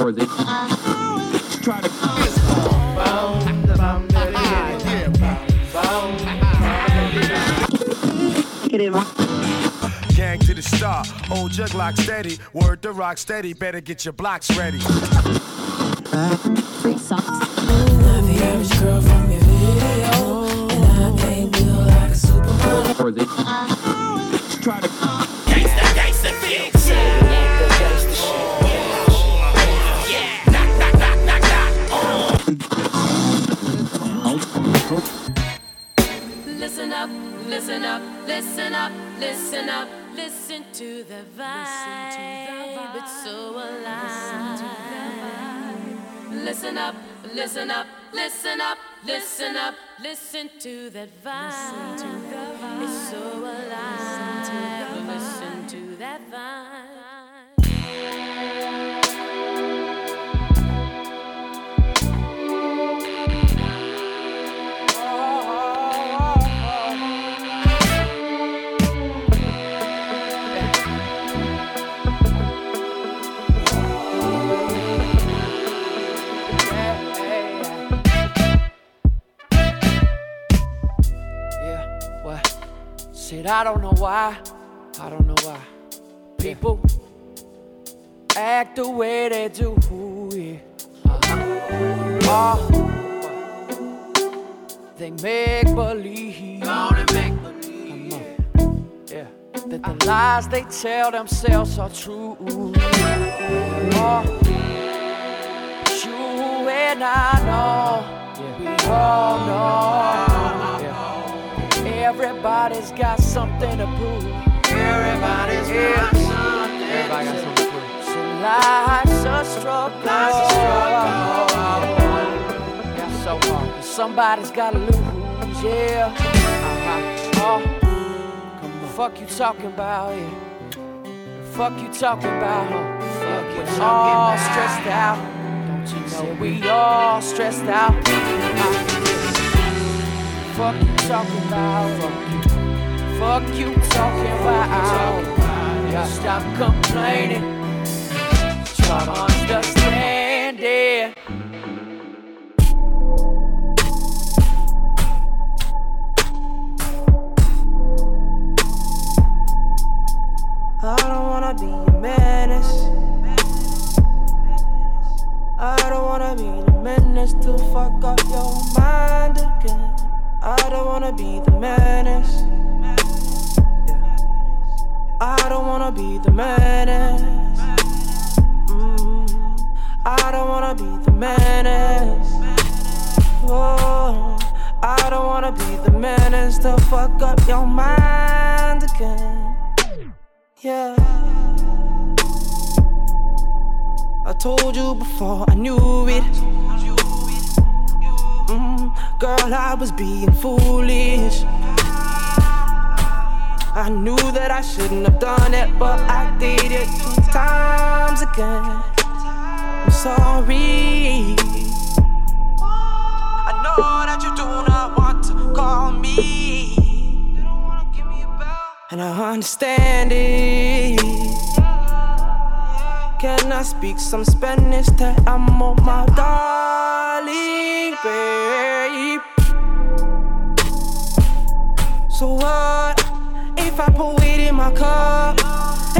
Try to Gang to the star, old jug lock steady, word to rock steady. Better get your blocks ready. the average girl from your video, and I ain't built like a supermodel. try to listen up, listen up, listen up, listen to the vibe. It's so alive. Listen up, listen up, listen up, listen up, listen to that vibe. It's so alive. Listen to that vibe. Said I don't know why. I don't know why. People act the way they do. Yeah. Uh-huh. Oh, they make believe. make believe. Yeah. That the lies they tell themselves are true. Oh, you and I know. We all know. Everybody's got something to prove. Everybody's got something. Everybody got something to prove. So life's a struggle. Life's a struggle. Yeah, so hard. Somebody's gotta lose. Yeah. Uh-huh. Oh. Come on. Fuck you talking about? Yeah. Fuck you talking about? Fuck you talking all stressed out. Don't you know we all stressed out? Uh, Fuck you talking about? Fuck you. Fuck you talking about? Yeah, stop complaining. Try to understand it. I don't wanna be a menace. I don't wanna be the menace to fuck up your mind again. I don't wanna be the menace. I don't wanna be the menace. Mm, I don't wanna be the menace. Oh, I don't wanna be the menace to fuck up your mind again. Yeah. I told you before I knew it. Mm, girl, I was being foolish. I knew that I shouldn't have done it, but I did it two times again. I'm sorry. I know that you do not want to call me. And I understand it. Can I speak some Spanish? Te amo, my darling, babe. So what if I put weed in my cup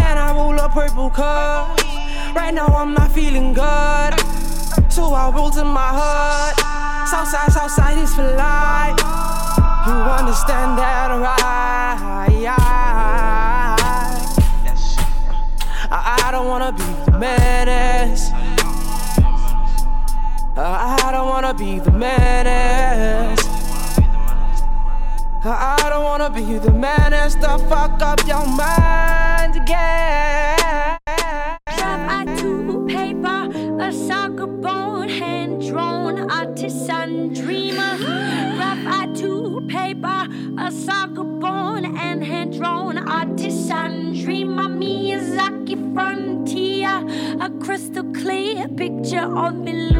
and I roll a purple cup? Right now I'm not feeling good, so I roll to my heart. Southside, Southside is for life. You understand that, right? I, uh, I don't wanna be the menace. Uh, I don't wanna be the menace. I don't wanna be the menace to fuck up your mind again. Picture of aluminum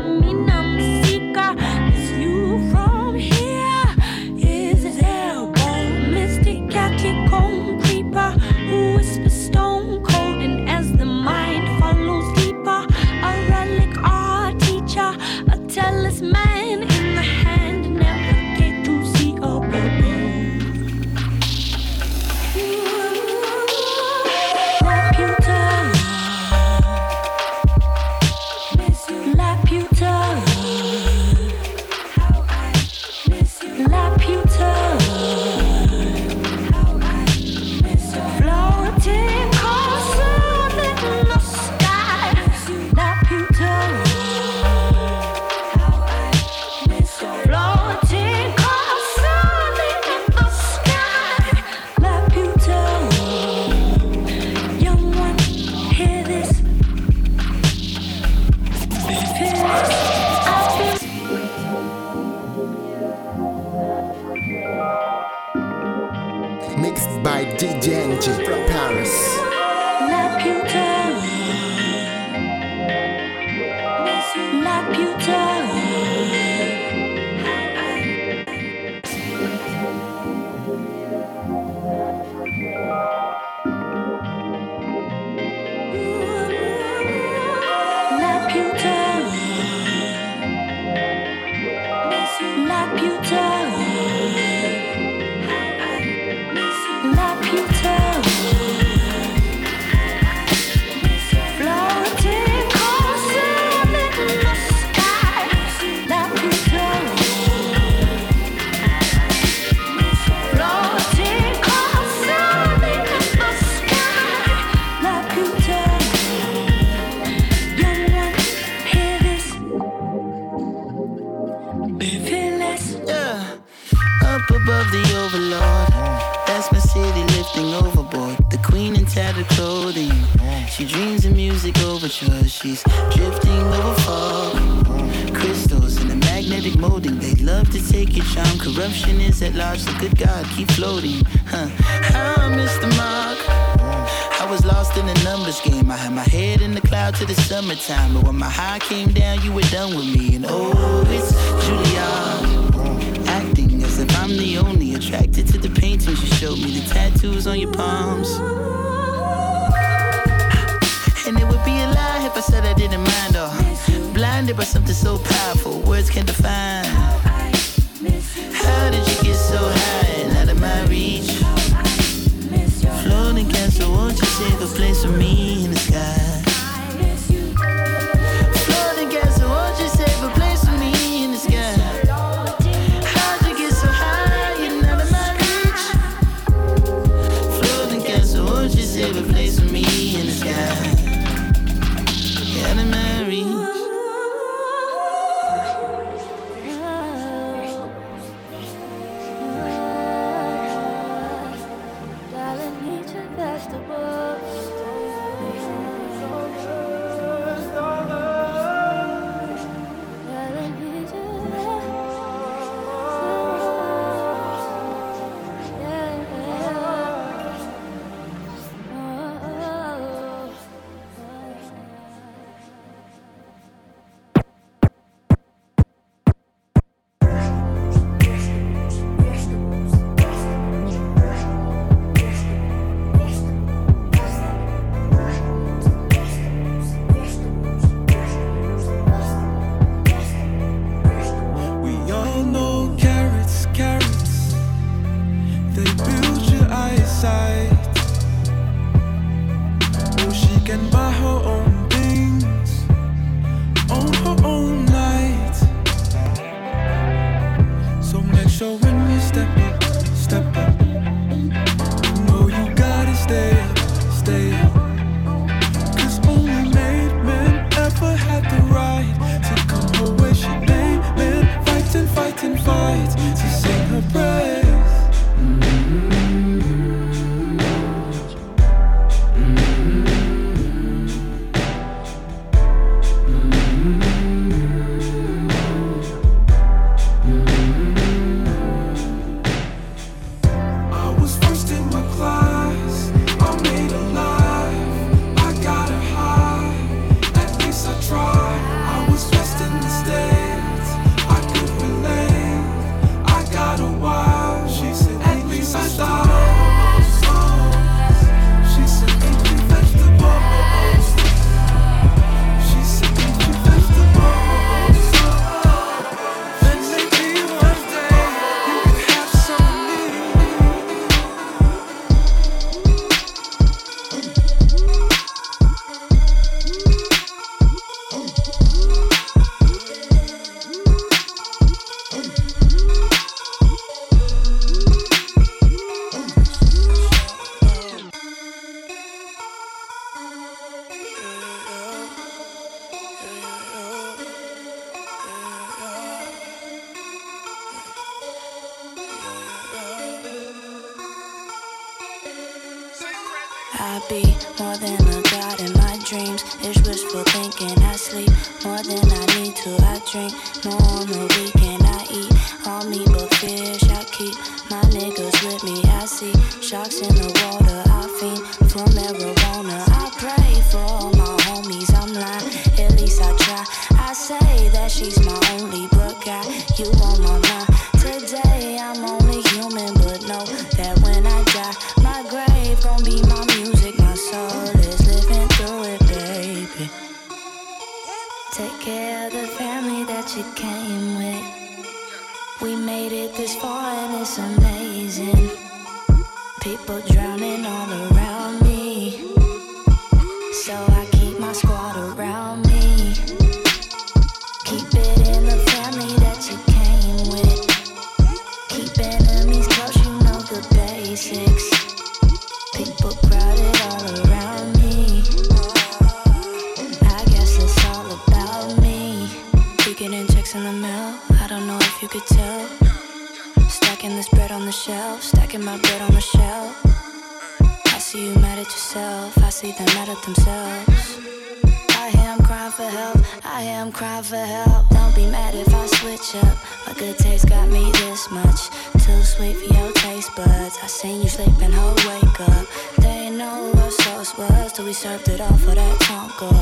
served it all for that tonka.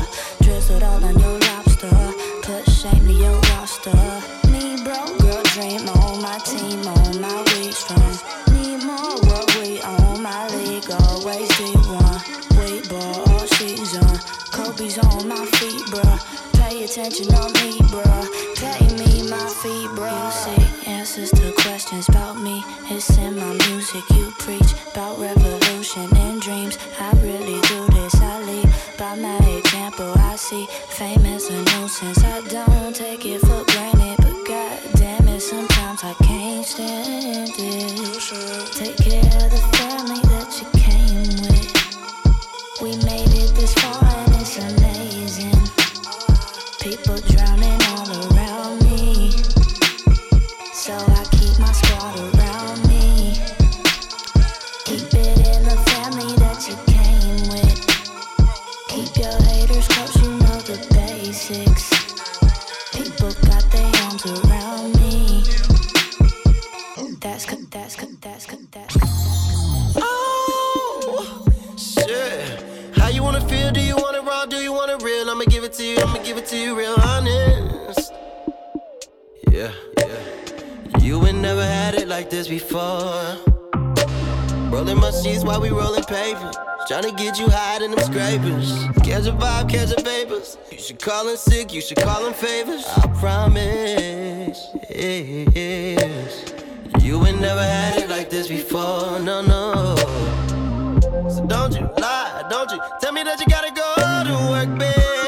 Drizzled all on your lobster. Put shame to your roster. Me, bro, girl, dream on my team, on my reach, strong. Need more what we on my league, always deep one. Wait, ball all season. Kobe's on my feet, bro. Pay attention on me, bro. Pay me my feet, bro. You see answers to questions about me. It's in my music. You preach about rap. like this before. Rolling my sheets while we rolling papers. to get you high in them scrapers. Catch a vibe, catch a vapors. You should call in sick, you should call in favors. I promise. You ain't never had it like this before, no, no. So don't you lie, don't you tell me that you gotta go to work, babe.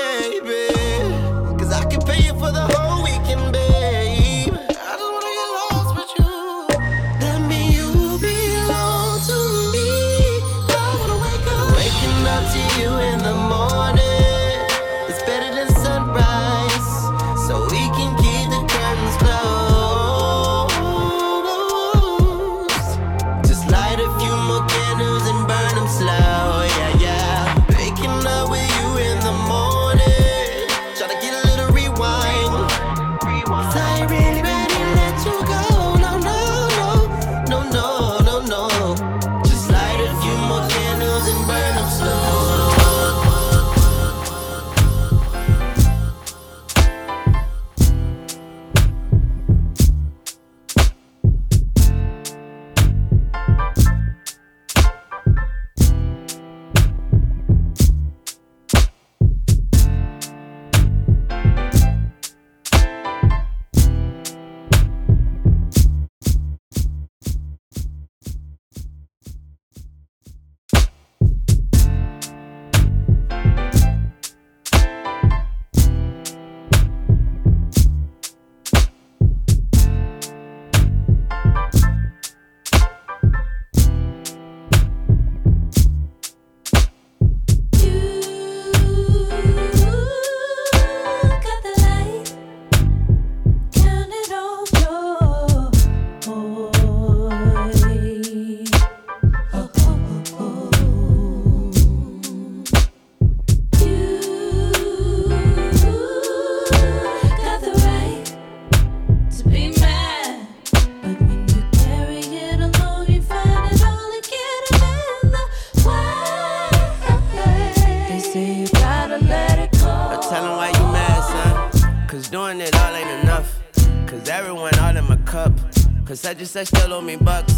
And such still owe me bucks.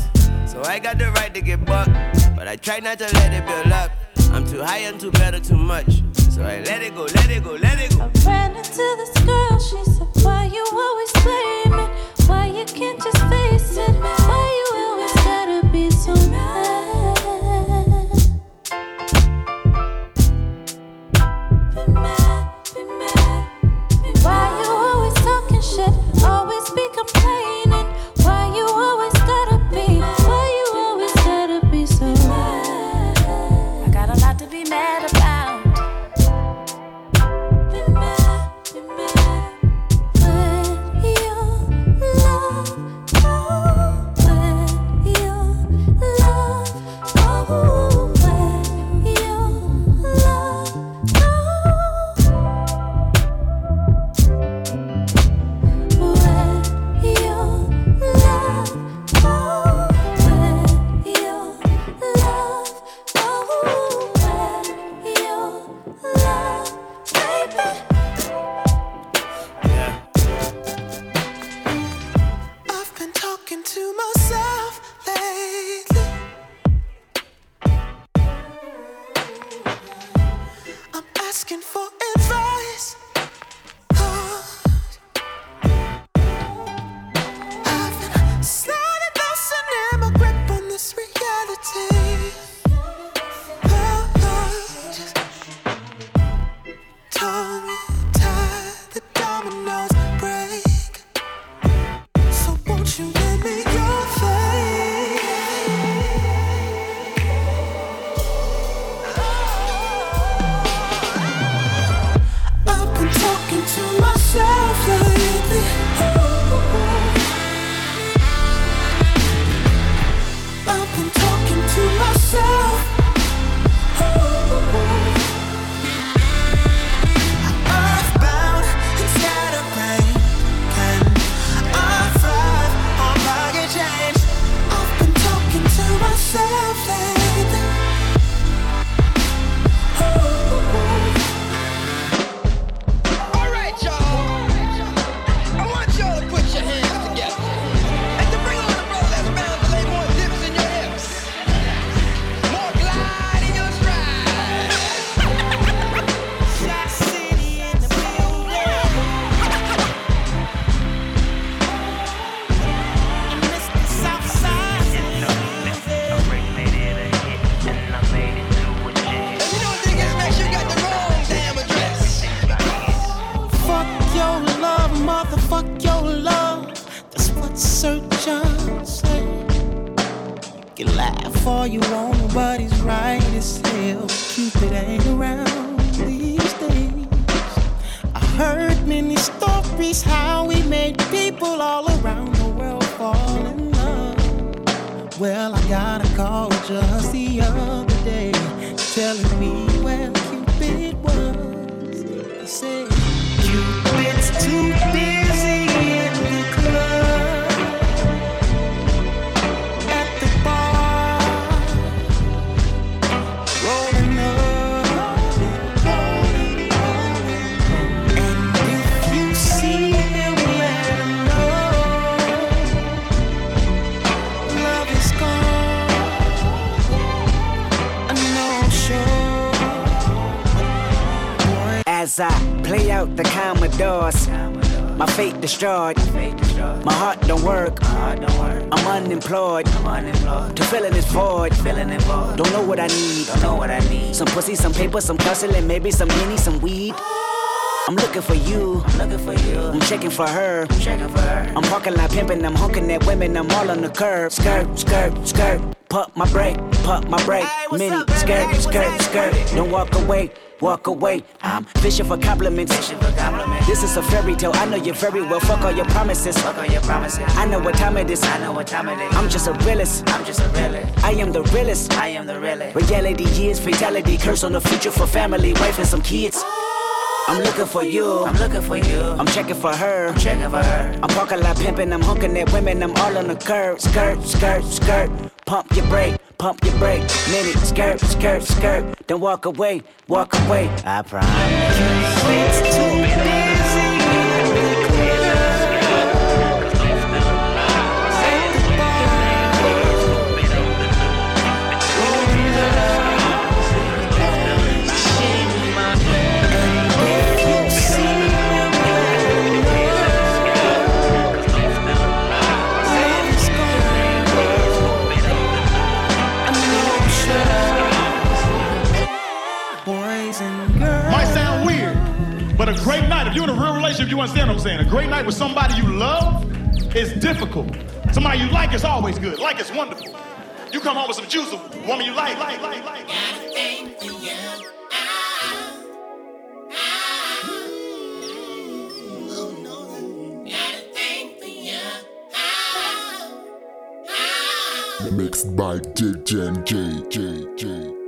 So I got the right to get bucked. But I try not to let it build up. I'm too high, I'm too better, too much. So I let it go, let it go, let it go. As I play out the Commodores, my fate destroyed. My heart don't work. I'm unemployed. To filling this void. Don't know what I need. Some pussy, some paper, some hustling, maybe some henny, some weed. I'm looking for you. I'm looking for you. I'm checking for her. I'm checking for her. I'm parking lot pimping. I'm honking at women. I'm all on the curb. Skirt, skirt, skirt. Pump my brake, pump my brake. Mini skirt, skirt, skirt. Don't walk away, walk away. I'm fishing for compliments. This is a fairy tale. I know you very well. Fuck all your promises. Fuck all your promises. I know what time it is. I know what time it is. I'm just a realist. I'm just a realist. I am the realest. I am the realest. Reality is fatality. Curse on the future for family, wife and some kids. I'm looking for you. I'm looking for you. I'm checking for her. I'm checking for her. I'm parking lot pimping. I'm honking at women. I'm all on the curb. Skirt, skirt, skirt. Pump your brake. Pump your brake. Minute. Skirt, skirt, skirt. Don't walk away. Walk away. I promise. A great night, if you're in a real relationship, you understand what I'm saying. A great night with somebody you love is difficult. Somebody you like is always good. Like is wonderful. You come home with some juice, a woman you like, like, like, like. Mixed by DJ J, J, J.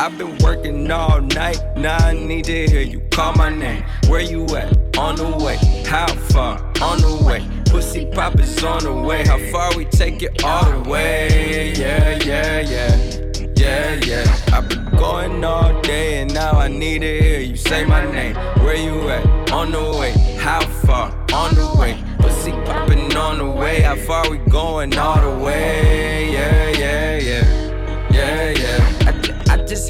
I've been working all night. Now I need to hear you call my name. Where you at? On the way. How far? On the way. Pussy pop is on the way. How far we take it all the way? Yeah, yeah, yeah. Yeah, yeah. I've been going all day and now I need to hear you say my name. Where you at? On the way. How far? On the way. Pussy popping on the way. How far we going all the way? Yeah, yeah, yeah.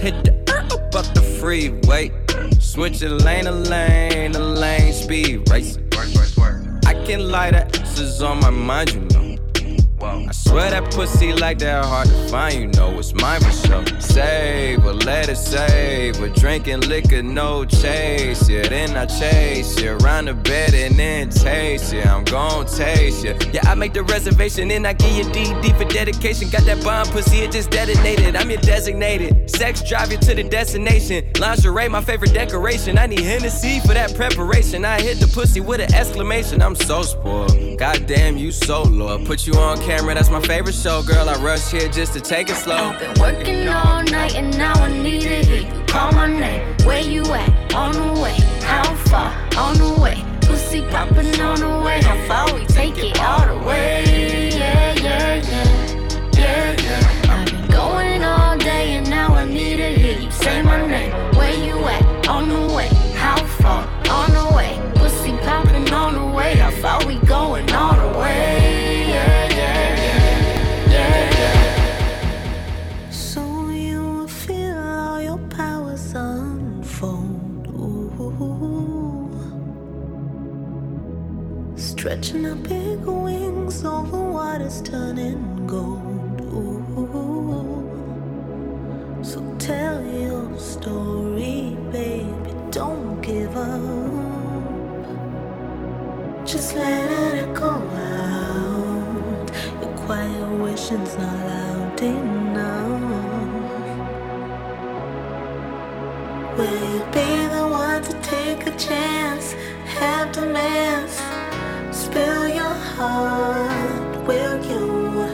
Hit the up up the freeway. Switching lane to lane, the lane speed racing. I can lie that is on my mind, you know. I swear that pussy like that hard to find, you know it's mine for sure. Save or let it save, or drinking liquor, no chase. Yeah, then I chase you around the bed and then taste you. I'm gon' taste you. Yeah, I make the reservation and I give you DD for dedication. Got that bomb pussy, it just detonated. I'm your designated. Sex drive you to the destination. Lingerie, my favorite decoration. I need Hennessy for that preparation. I hit the pussy with an exclamation. I'm so spoiled. Goddamn, you so loyal. Put you on camera, that's my favorite show, girl. I rush here just to take it slow. I've Been working all night and now I need to hear you call my name. Where you at? On the way. How far? On the way. Pussy popping on the way. How far we take it all the way? Yeah, yeah, yeah. Yeah, yeah. I've been going all day and now I need to hear you say my name. Where you at? On the way. How far? On the way. Pussy popping on the way. How far we going Stretching out big wings over waters turning gold. Ooh. So tell your story, baby. Don't give up. Just let it go out. Your quiet wishing's not loud enough. Will you be the one to take a chance? Have demands, Spill your heart, will you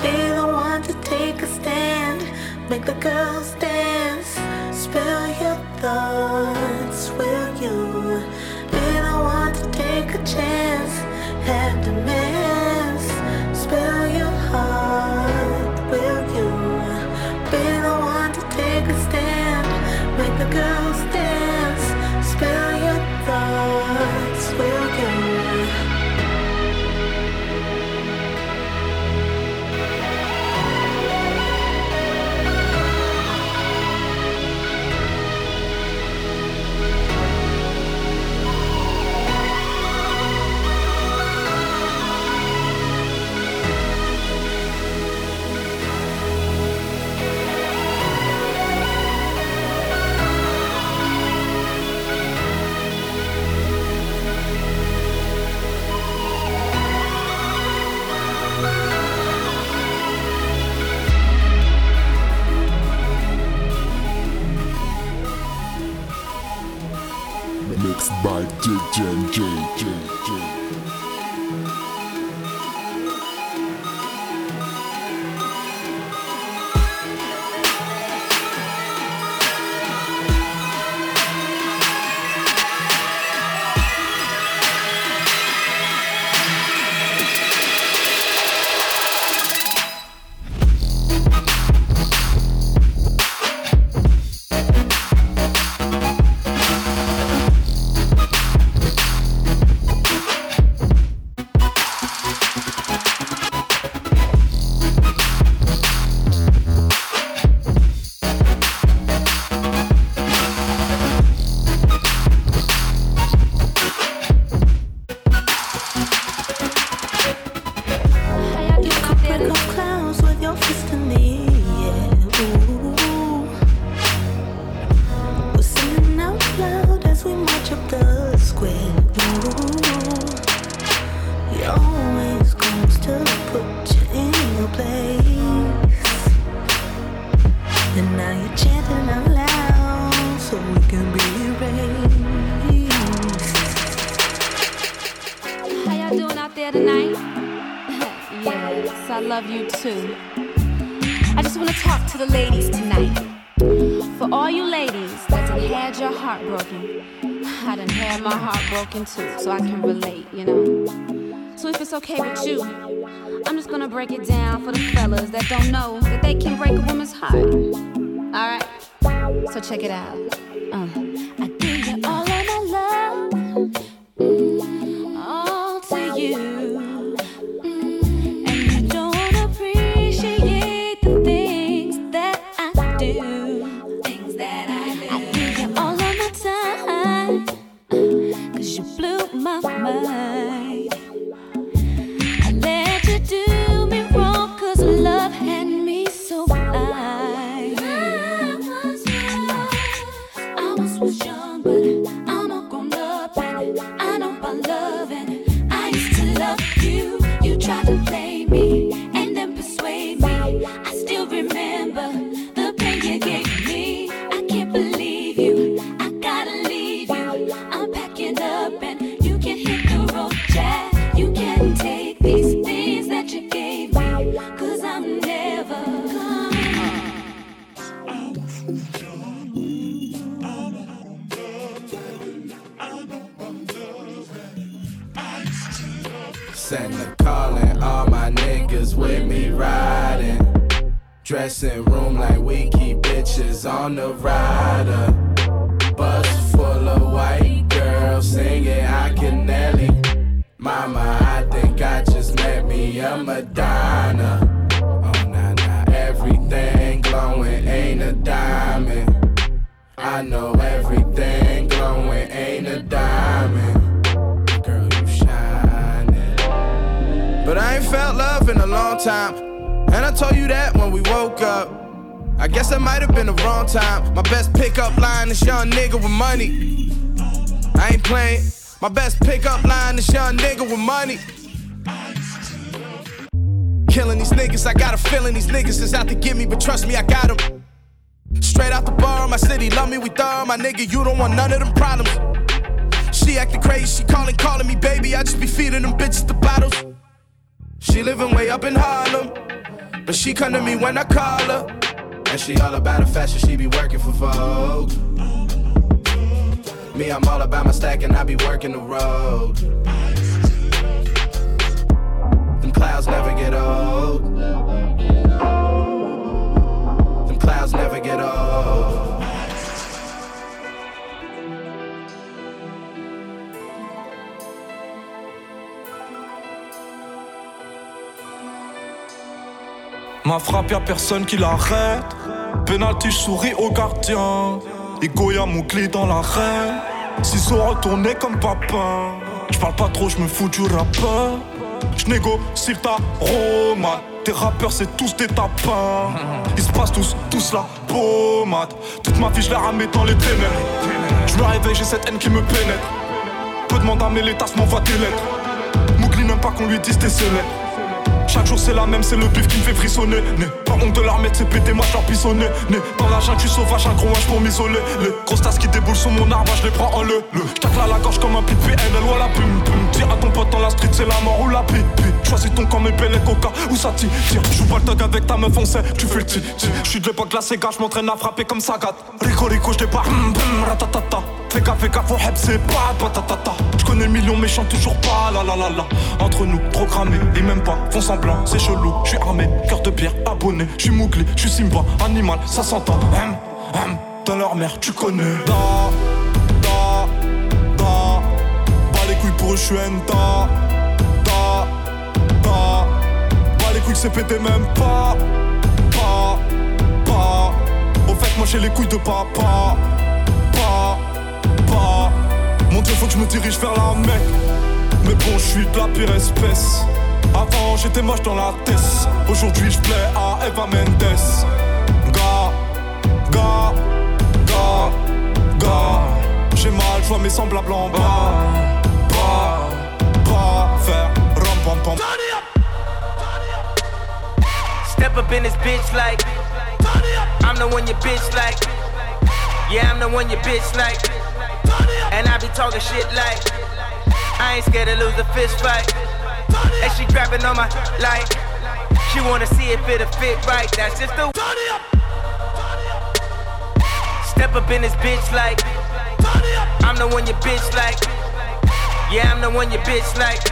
be the one to take a stand? Make the girls dance. Spill your thoughts, will you be the one to take a chance? Have demands. Spill your Captain My best pickup line is young nigga with money. Killing these niggas, I got a feeling these niggas is out to get me, but trust me, I got them. Straight out the bar, my city love me, we thug. My nigga, you don't want none of them problems. She acting crazy, she calling, calling me baby. I just be feeding them bitches the bottles. She living way up in Harlem, but she come to me when I call her. And she all about the fashion, she be working for Vogue. Me, I'm all about my stack and I be working the road. Them clouds never get old. Them clouds never get old. Ma frappe, y'a personne qui l'arrête. Penalty, souris au gardien. Et Goya, mon clé dans l'arène. Ciseaux retournés comme papa. Je parle pas trop, je me fous du rappeur. Je négocie ta romade. Tes rappeurs, c'est tous des tapins. Ils se passent tous, tous la pommade. Toute ma vie, je l'ai ramé dans les ténèbres. Je me réveille, j'ai cette haine qui me pénètre. Peu demande à mes tasses m'envoie des lettres. Mougli n'aime pas qu'on lui dise tes célèbres. Chaque jour c'est la même, c'est le bif qui me fait frissonner. Pas de l'armée, c'est pété, moi je leur dans la jungle, tu sauvage, un gros H pour m'isoler. Les grosses qui déboulent sur mon arbre, je les prends en le. le. J'tacle à la gorge comme un pipi, PNL ou à la pum pum. Tire à ton pote dans la street, c'est la mort ou la pipi. Choisis ton camp, mes belles coca, où ça tire. Joue pas le tug avec ta meuf, on sait, tu fais le ti. J'suis de l'époque, la Sega, j'm'entraîne à frapper comme Sagat. Rico Rico, j'débarque, hum hum, ratatata. Fais gaffe, fais gaffe, heb, c'est pas patatata. J'connais le million, mais chante toujours pas, la la la la. Entre nous, trop cramé, et même pas, font semblant, c'est chelou. J'suis armé, cœur de pierre, abonné. J'suis mougli, j'suis Simba, animal, ça s'entend. Hum, hum, dans leur mère, tu connais. Da, da, da. Pas les couilles pour eux, j'suis un da. Da, da. Pas les couilles, c'est pété même pas. Pas, pas. Au fait, moi j'ai les couilles de papa. Pas, pas. Mon dieu, faut que je me dirige vers la mec. Mais bon, je suis de la pire espèce. Avant, j'étais moche dans la tête. Aujourd'hui, je plais à Eva Mendes. Gars, gars, gars, gars. J'ai mal, je vois mes semblables en bas. Bas, bas, faire ram pam pam. Step up in this bitch like I'm the one your bitch like Yeah, I'm the one your bitch like And I be talking shit like I ain't scared to lose a fist fight And she grabbing on my like She wanna see if it'll fit right. That's just the Step up in this bitch like I'm the one your bitch like Yeah, I'm the one your bitch like.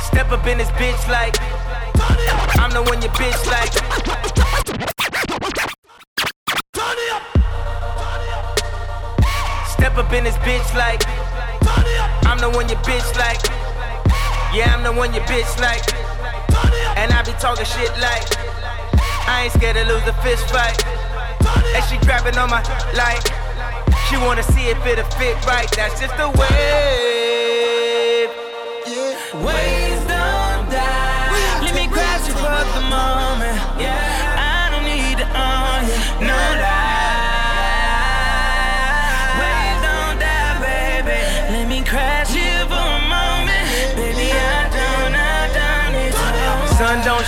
Step up in this bitch like I'm the one your bitch like. Step up in this bitch like I'm the one your bitch like. Yeah, I'm the one your bitch like. And I be talking shit like. I ain't scared to lose a fist fight. And she grabbing on my like. She wanna see if it'll fit right. That's just the way. Waves don't die. Let me grasp you for the moment.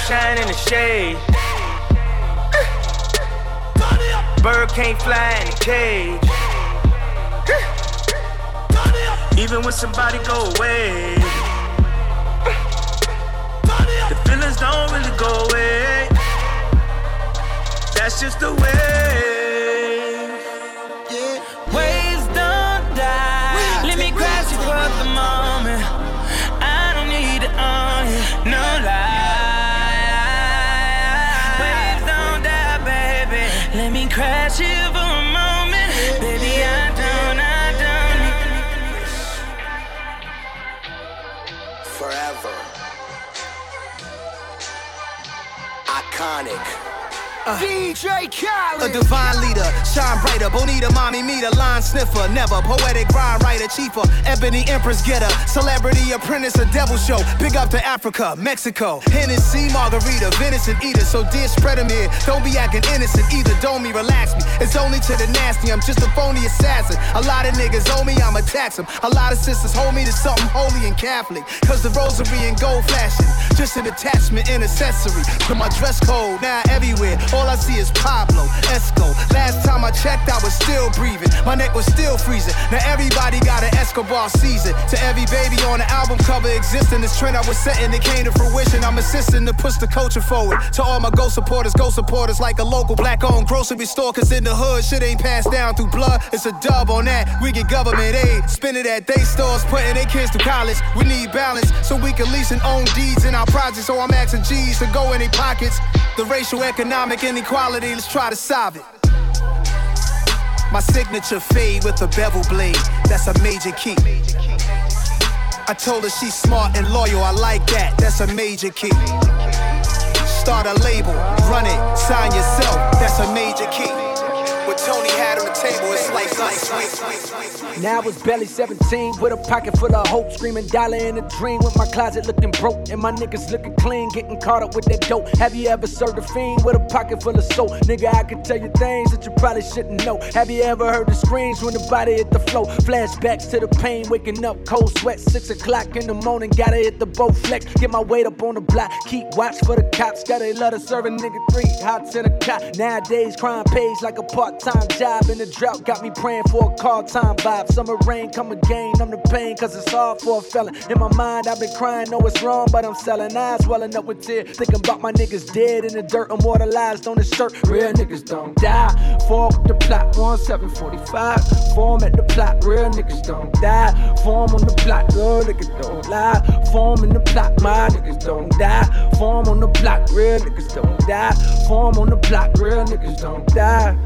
Shine in the shade. Bird can't fly in a cage. Even when somebody go away, the feelings don't really go away. That's just the way. Uh. DJ Khaled. A divine leader, shine brighter. Bonita, mommy, meter, line sniffer. Never poetic rhyme writer, chiefer. Ebony empress getter. Celebrity apprentice, a devil show. Big up to Africa, Mexico. Hennessy, margarita, venison eater. So dear, spread 'em here. Don't be acting innocent either. Don't me, relax me. It's only to the nasty. I'm just a phony assassin. A lot of niggas owe me, I'ma tax them. A lot of sisters hold me to something holy and Catholic. Cause the rosary and gold flashing. Just an attachment and accessory to my dress code. Now everywhere. All I see is Pablo, Esco. Last time I checked, I was still breathing. My neck was still freezing. Now everybody got an Escobar season. To every baby on the album cover existing, this trend I was setting, it came to fruition. I'm assisting to push the culture forward. To all my go supporters, go supporters like a local black owned grocery store. Cause in the hood, shit ain't passed down through blood. It's a dub on that. We get government aid. Spend it at day stores, putting their kids through college. We need balance so we can lease and own deeds in our projects. So I'm asking G's to go in their pockets. The racial economic inequality, let's try to solve it. My signature fade with a bevel blade, that's a major key. I told her she's smart and loyal, I like that, that's a major key. Start a label, run it, sign yourself, that's a major key. Now I was barely 17 with a pocket full of hope, screaming dollar in a dream with my closet looking broke and my niggas looking clean, getting caught up with that dope. Have you ever served a fiend with a pocket full of soap? Nigga, I can tell you things that you probably shouldn't know. Have you ever heard the screams when the body hit the floor? Flashbacks to the pain, waking up cold sweat, six o'clock in the morning, gotta hit the boat flex, get my weight up on the block, keep watch for the cops, gotta let her serve a nigga three hots in a cop. Nowadays, crime pays like a part-time job, and the drought got me praying for a call time vibe. Summer rain come again, I'm the pain, cause it's hard for a fella. In my mind, I've been crying, know it's wrong, but I'm selling eyes, swelling up with tears. Thinking about my niggas dead in the dirt, immortalized on the shirt. Real niggas don't die. Form the plot, 1745. Form at the plot, real niggas don't die. Form on the plot, real niggas don't lie. Form in the plot, my niggas don't die. Form on the plot, real niggas don't die. Form on the plot, real niggas don't die.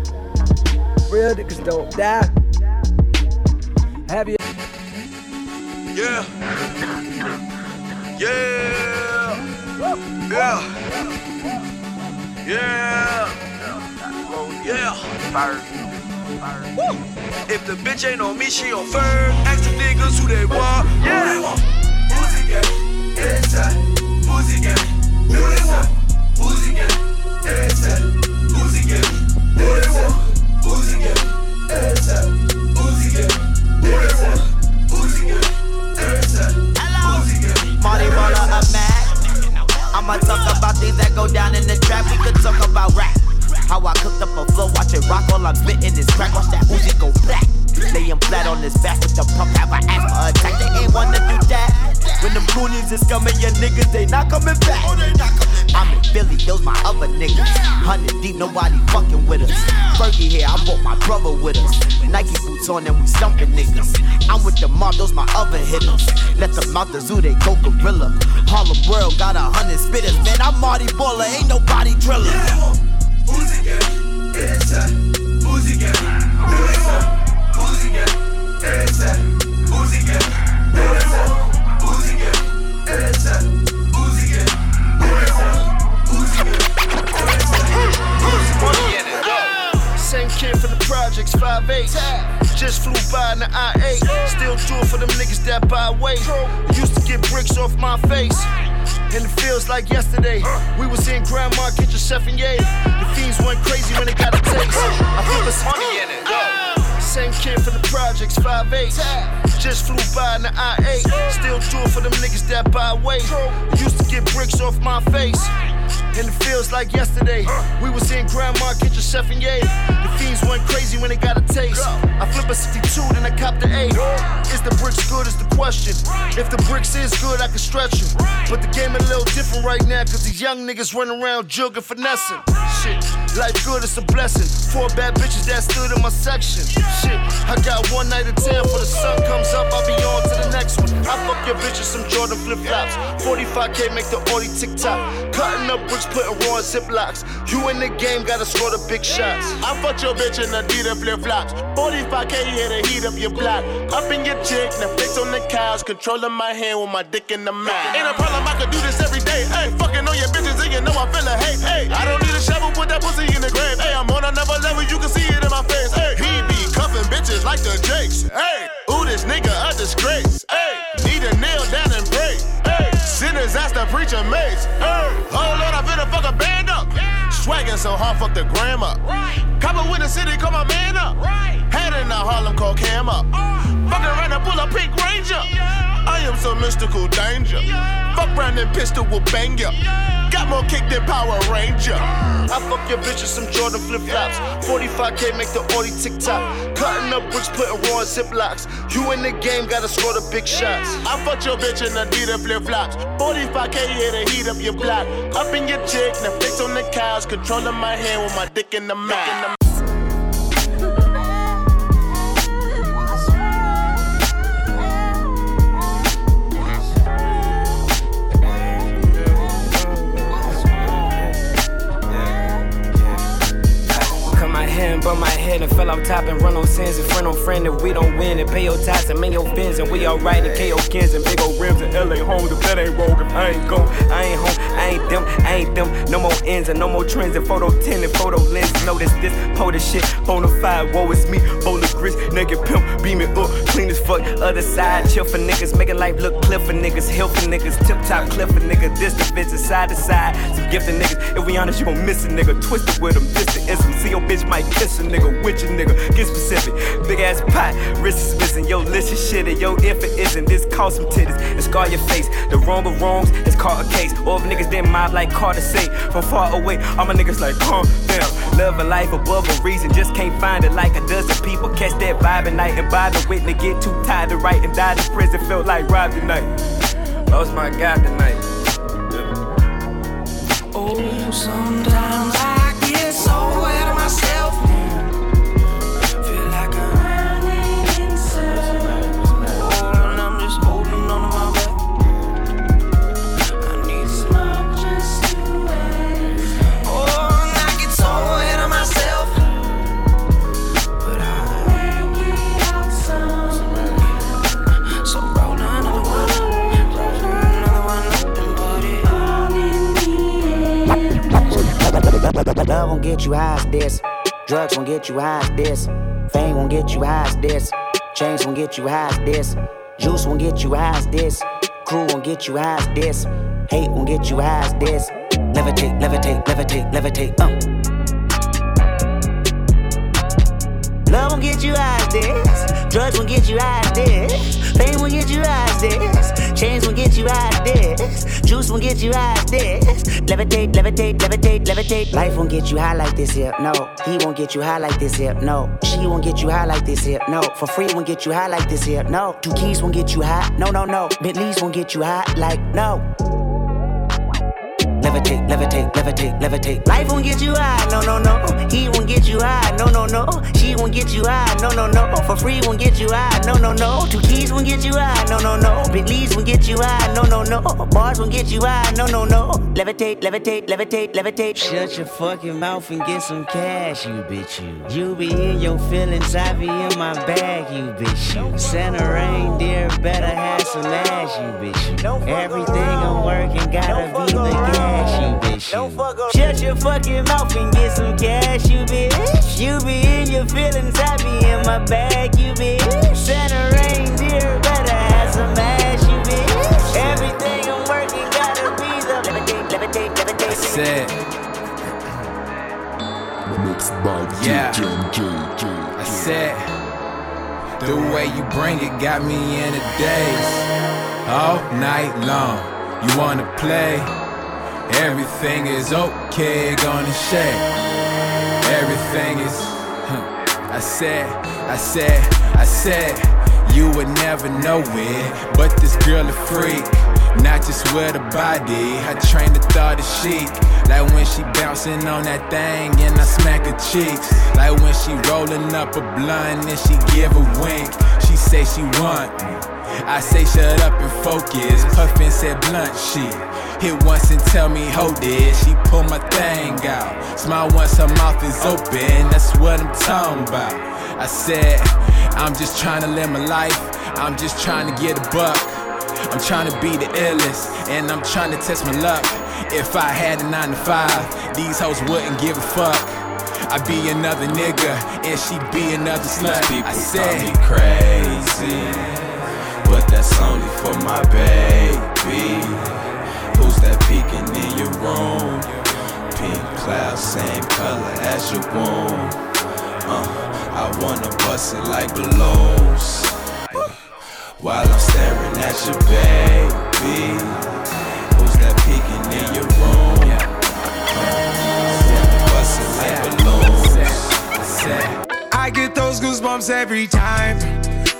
Real niggas don't die. Have you? Yeah. Yeah. Yeah. Yeah. Yeah. Woo. If the bitch ain't on me, she on firm. Ask the niggas who they want. Yeah. Pussy gang, inside. Pussy gang, inside. Pussy gang, inside. Pussy gang, inside. Pussy Marty Roller up mad. I'ma talk about things that go down in the trap. We could talk about rap. How I cooked up a flow, watch it rock. All I'm spitting is crack. Watch that Uzi go black. Lay flat on his back with the pump. Have an asthma attack. They ain't wanna do that. When them goonies is coming, your niggas oh, they not coming back. I'm in Philly, those my other niggas. Hundred deep, nobody fucking with us. Fergie here, I brought my brother with us. Nike boots on and we stumping niggas. I'm with the mob, those my other hitters. Let them out the zoo, they go gorilla. Harlem World got a hundred spitters. Man, I'm Marty Baller, ain't nobody driller. Pussy gang, inside. Pussy gang, inside. Pussy gang, inside. Pussy gang, inside. Pussy kid from the projects, 5'8. Just flew by in the I-8. Still it for them niggas that buy weight. Used to get bricks off my face. And it feels like yesterday. We was in Grandma Kitchen Chef and Yay. The fiends went crazy when they got a taste. I feel there's money in it. Same kid from the projects, 5'8. Just flew by in the I-8. Still do it for them niggas that buy weight. Used to get bricks off my face. And it feels like yesterday. We was in Grandma Kitchen Chef and Yay. The fiends went crazy when they got a taste. I flip a 62, then I cop the 8. Is the bricks good is the question. If the bricks is good, I can stretch them. But the game a little different right now, cause these young niggas running around jugging finessing. Shit, life good is a blessing. Four bad bitches that stood in my section. Shit, I got one night of ten for the sun comes up, I'll be on to the next one. I fuck your bitches some Jordan flip flops. 45k make the Audi tick tock. Cutting up bricks, putting raw in ziplocs. You in the game, gotta score the big shots. I fuck your bitch in Adidas flip flops. 45k here to heat up your block. Up in your chick, Netflix on the couch, controlling my hand with my dick in the mouth. Ain't a problem, I could do this every day. Hey, fucking on your bitches and you know I feel a hate. Hey, I don't need a shovel, put that pussy in the grave. Hey, I'm on another level, you can see it in my face. Hey, he be cuffing bitches like the Jakes. Hey, ooh, this nigga a disgrace. Hey, need a nail down and pray. Hey, sinners ask the preacher mates. Hey, oh Lord, I finna fuck a band up. Swagging so hard, fuck the gram up. Right. Copper with the city, call my man up. Right. Head in the Harlem, call Cam up. Uh, fuck around and pull a pink ranger. I am some mystical danger. Fuck round Brandon pistol will bang ya. Got more kick than Power Ranger. I fuck your bitch with some Jordan flip flops. 45k make the Audi tick tock. Cutting up bricks, putting raw in ziplocs. You in the game, gotta score the big shots. I fuck your bitch in Adidas flip flops. 45k here to heat up your block. Up in your chick, Netflix on the couch. Controlling my hand with my dick in the mouth. Bump my head and fell off top and run on sins and friend on friend if we don't win and pay your ties and make your fins and we alright and KO kins and big old rims and LA home if that ain't if I ain't go I ain't home I ain't them I ain't them. No more ends and no more trends and photo 10 and photo lens. Notice this the shit bonafide woe is me of grits naked pimp beaming up clean as fuck other side chill for niggas making life look clear for niggas hill for niggas tip top cliff for niggas this the bitches side to side some gifted niggas if we honest you gon' miss a nigga twisted with them this the some. see your bitch might kiss a nigga, which a nigga, get specific. Big ass pot, wrist is missing. Yo, listen shit, and yo, if it isn't, this cause some titties and scar your face. The wrong of wrongs is caught a case. Or if niggas didn't mob like Carter say, from far away, all my niggas like, calm down. Love a life above a reason, just can't find it like a dozen people. Catch that vibe at night and the witness, get too tired to write and die in prison. Felt like robbed tonight. Lost my God tonight. Oh, sometimes I get so out of myself. Love won't get you high as this. Drugs won't get you high as this. Fame won't get you high as this. Chains won't get you high as this. Juice won't get you high as this. Crew won't get you high as this. Hate won't get you high as this. Levitate, levitate, levitate, levitate. Uh. Love won't get you high as this. Drugs won't get you high as this. Fame won't get you high as this. Chains won't get you high as this. Juice won't get you high as this. Levitate, levitate, levitate, levitate. Life won't get you high like this here. No, he won't get you high like this here. No, she won't get you high like this here. No, for free won't get you high like this here. No, two keys won't get you high. No, no, no. Bentleys won't get you high like no. Levitate, levitate, levitate, levitate. Life won't get you high, no, no, no. He won't get you high, no, no, no. She won't get you high, no, no, no. For free won't get you high, no, no, no. Two keys won't get you high, no, no, no. Bentleys won't get you high, no, no, no. Bars won't get you high, no, no, no. Levitate, levitate, levitate, levitate. Shut your fucking mouth and get some cash, you bitch, you. You be in your feelings, I be in my bag, you bitch, you. Santa reindeer better have some ass, you bitch, you. Everything I'm working gotta be the gas, you bitch, you. Shut your fucking mouth and get some cash, you bitch. You be in your feelings, I be in my bag, you bitch. Santa reindeer better have some ass, you bitch. Everything I'm working gotta be the levitate, levitate, levitate. I said, Mixed by Yeah. DJ I said, the way you bring it got me in a daze. All night long, you wanna play? Everything is okay, gonna shake. Everything is. huh. I said, I said, I said, you would never know it. But this girl a freak, not just with a body. I train the thought of chic. Like when she bouncing on that thing and I smack her cheeks. Like when she rolling up a blunt and she give a wink. She say she want me. I say shut up and focus. Puffin said blunt shit. Hit once and tell me hold it. She pull my thing out. Smile once her mouth is open. That's what I'm talking about. I said I'm just trying to live my life. I'm just trying to get a buck. I'm trying to be the illest, and I'm trying to test my luck. If I had a 9 to 5, these hoes wouldn't give a fuck. I'd be another nigga, and she'd be another slut. People I call said, me crazy, but that's only for my baby. Who's that peeking in your room? Pink clouds, same color as your womb. Uh, I wanna bust it like balloons. while I'm staring at your baby. Who's that peeking in your room? Bustin' like. I get those goosebumps every time.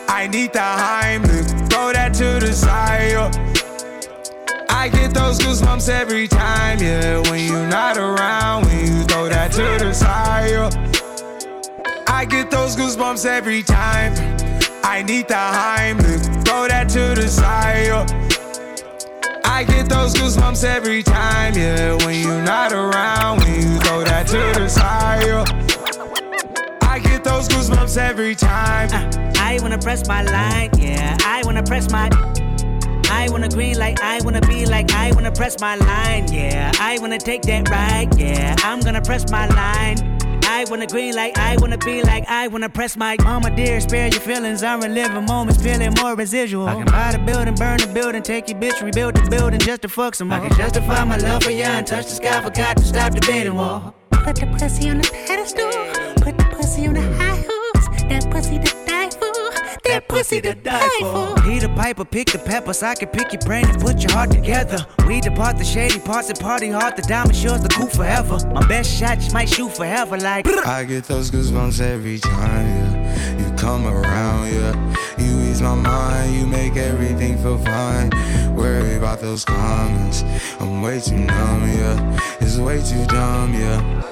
I need the Heimlich, throw that to the side. I get those goosebumps every time, yeah. When you're not around, when you throw that to the side. yo. I get those goosebumps every time. I need the Heimlich, throw that to the side. yo. I get those goosebumps every time, yeah. When you're not around, when you throw that to the side. yo. I get those goosebumps every time. Uh, I wanna press my line, yeah. I wanna press my. I wanna green like I wanna be like I wanna press my line, yeah. I wanna take that ride, yeah. I'm gonna press my line. I wanna green like I wanna be like I wanna press my mama dear, spare your feelings. I'm reliving moments, feeling more residual. I can buy the building, burn the building, take your bitch, rebuild the building just to fuck some more. I can justify my love for you and touch the sky, forgot to stop the bidding war. Put the pussy on the pedestal, put the pussy on the high horse. That pussy to die for, that pussy to die for. He the piper, pick the peppers. I can pick your brain and put your heart together. We depart the shady parts and party hard. The diamond yours, the cool forever. My best shot just might shoot forever, like. I get those goosebumps every time, yeah. You come around, yeah. You ease my mind, you make everything feel fine. Worry about those comments. I'm way too numb, yeah. It's way too dumb, yeah.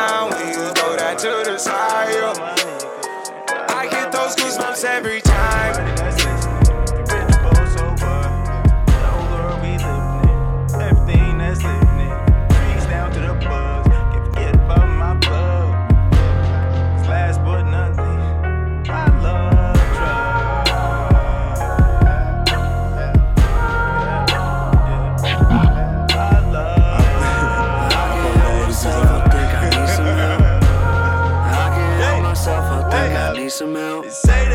Help. They say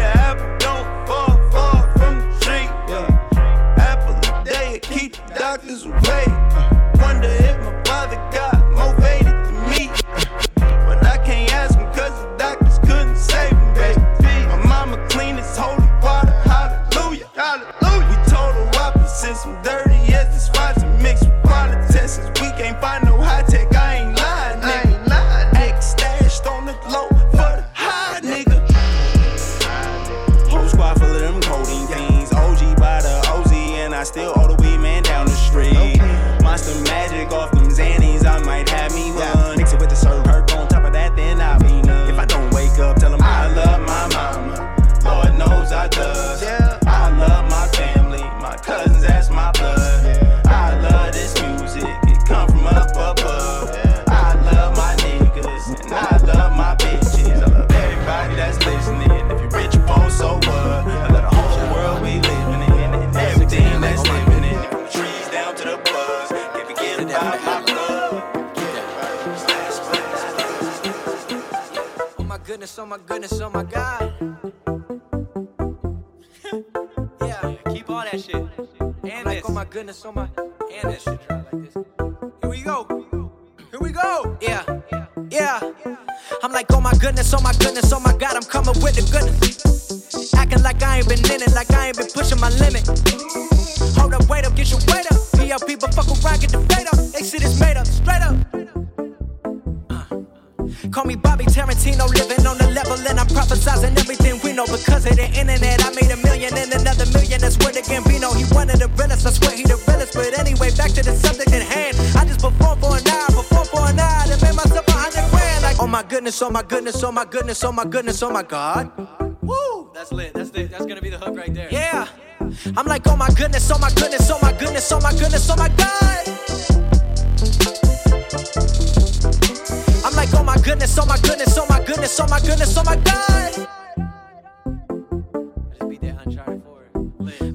goodness, oh my goodness, oh my god. yeah, keep all that shit. And like, oh my goodness, oh my. And this shit like this. Here we go. Here we go. Yeah. Yeah. I'm like, oh my goodness, oh my goodness, oh my god, I'm coming with the goodness. Acting like I ain't been in it, like I ain't been pushing my limit. Hold up, wait up, get your weight up. BL people fuck around, get the fade up. They shit is made up, straight up. Call me Bobby Tarantino, living on the level, and I'm prophesizing everything we know because of the internet. I made a million and another million. That's where the Gambino, he one of the realest. I swear he the realest. But anyway, back to the subject at hand. I just performed for an hour, performed for an hour, and made myself a hundred grand. Like, oh my goodness, oh my goodness, oh my goodness, oh my goodness, oh my god. Woo! That's lit. That's lit. That's gonna be the hook right there. Yeah. I'm like, oh my goodness, oh my goodness, oh my goodness, oh my goodness, oh my god. Goodness, oh my goodness, oh my goodness, oh my goodness, oh my god.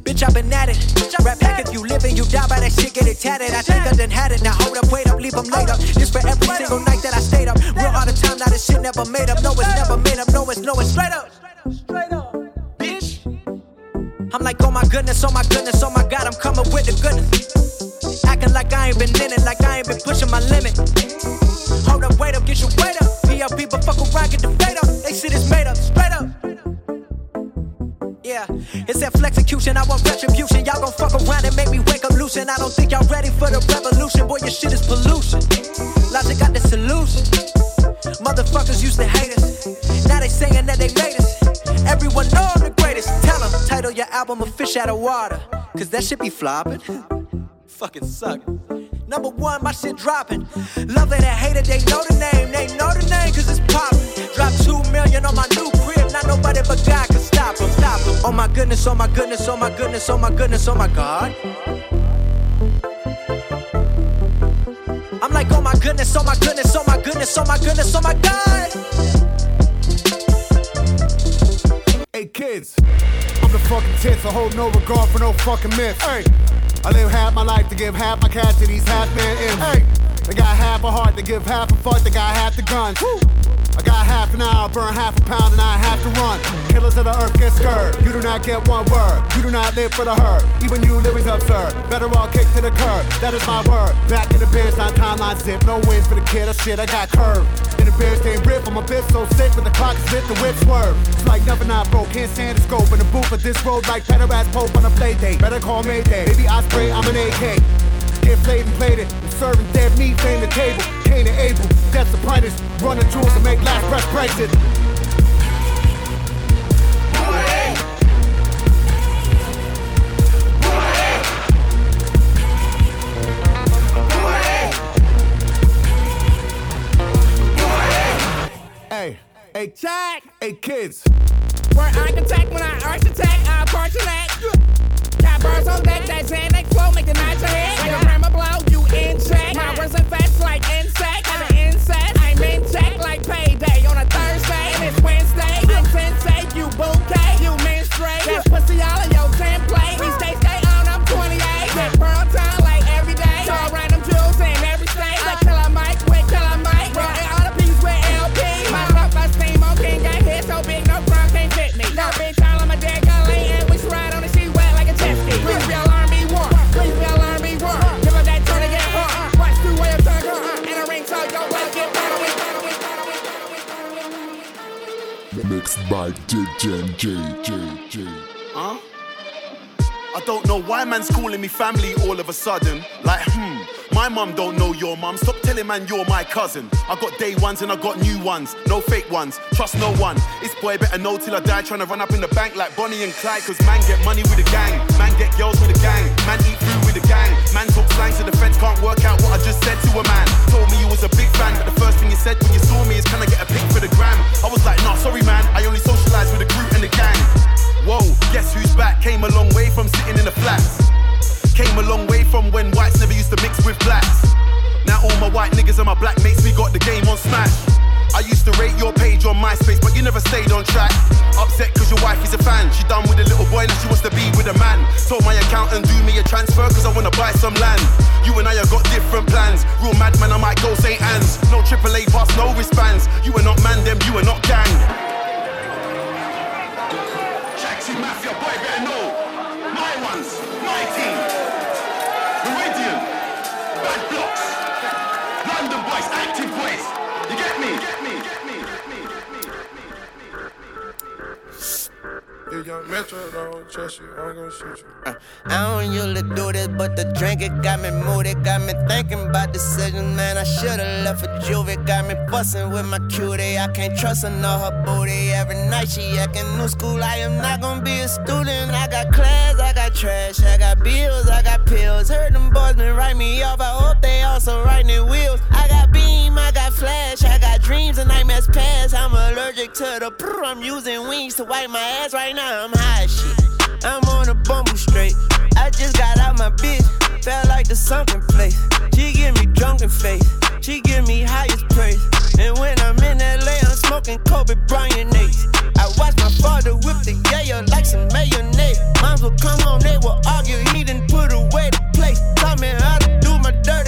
Bitch, I've been at it. Rap back if you live and you die by that shit, get it tatted. I think I done had it. Now hold up, wait up, leave them laid up. This for every single night that I stayed up. Real all the time, now this shit never made up. No, it's never made up. No, it's no, it's straight up. Straight up. Bitch. I'm like, oh my goodness, oh my goodness, oh my god, I'm coming with the goodness. Acting like I ain't been in it, like I ain't been pushing my limit. Hold up, wait up, get your weight up. It's that execution. I want retribution. Y'all gon' fuck around and make me wake up loosen. I don't think y'all ready for the revolution. Boy, your shit is pollution. Logic got the solution. Motherfuckers used to hate us. Now they saying that they made us. Everyone know I'm the greatest. Tell them, title your album A Fish Out of Water. Cause that shit be flopping. Fucking suck. Number one, my shit dropping. Love that hater, they know the name. They know the name cause it's popping. Drop two million on my new crib. Not nobody but God can stop them. Stop them. Oh my goodness, oh my goodness, oh my goodness, oh my goodness, oh my God. I'm like, oh my goodness, oh my goodness, oh my goodness, oh my goodness, oh my God. Hey kids, I'm the fucking tits, I hold no regard for no fucking myths. Hey, I live half my life to give half my cash to these half imps. Hey, they got half a heart to give half a fuck, they got half the guns. Woo. I got half an hour, burn half a pound, and I have to run. Killers of the earth get scared. You do not get one word. You do not live for the herd. Even you living's absurd. Better all kick to the curb. That is my word. Back in the bench, on timeline zip. No wins for the kid. Oh shit, I got curved. In the bears came rip. I'm a bitch so sick when the clock is lit, the whip swerve. It's like nothing I broke. Can't stand the scope in the booth of this road like better ass Pope on a play date. Better call Mayday. Baby, I spray, I'm an AK. And. I'm serving dead meat, the table. Cain and Abel, death's apprentice. Running jewels to make last Brexit. Hey, hey, Jack, hey, kids. Where I can take when I arch I bars on deck, that Xanax flow, make the nights ahead. Like a hammer blow, you in check. My words infest like insect, by DJ J J J. I don't know why man's calling me family all of a sudden. Like, hmm, my mum don't know your mum. Stop telling man you're my cousin. I got day ones and I got new ones. No fake ones. Trust no one. It's boy better know till I die. Trying to run up in the bank like Bonnie and Clyde. Cause man get money with a gang. Man get girls with a gang. Man eat food with a gang. Man talk slang so the feds can't work out what I just said to a man. Told me you was a big fan, but the first thing you said when you saw me is can I get a pic for the gram? I was like, nah, sorry man. I only socialize with the group and the gang. Whoa, guess who's back? Came a long way from sitting in the flats. Came a long way from when whites never used to mix with blacks. Now all my white niggas and my black mates, we got the game on smash. I used to rate your page on MySpace, but you never stayed on track. Upset cause your wife is a fan. She done with a little boy, now she wants to be with a man. Told my accountant do me a transfer cause I wanna buy some land. You and I have got different plans. Real madman, I might go St. Anne's. No AAA pass, no wristbands. You are not man, them, you are not gang. Metro don't trust you, I'm gonna shoot you. Uh, I don't usually do this, but the drink it got me moody, got me thinking about decisions, man. I should've left for juvie, got me bustin' with my cutie. I can't trust her, know her booty. Every night she acting new school. I am not gonna be a student. I got class, I got trash, I got bills, I got pills. Heard them boys been write me off. I hope they also writing their wheels. I got flash, I got dreams and nightmares past. I'm allergic to the brr. I'm using wings to wipe my ass right now. I'm high shit. I'm on a bumble straight. I just got out my bitch. Felt like the sunken place. She give me drunken face. She give me highest praise. And when I'm in LA, I'm smoking Kobe Bryant Nates. I watch my father whip the yayo like some mayonnaise. Moms will come home, they will argue. He didn't put away the place. Taught me how to do my dirt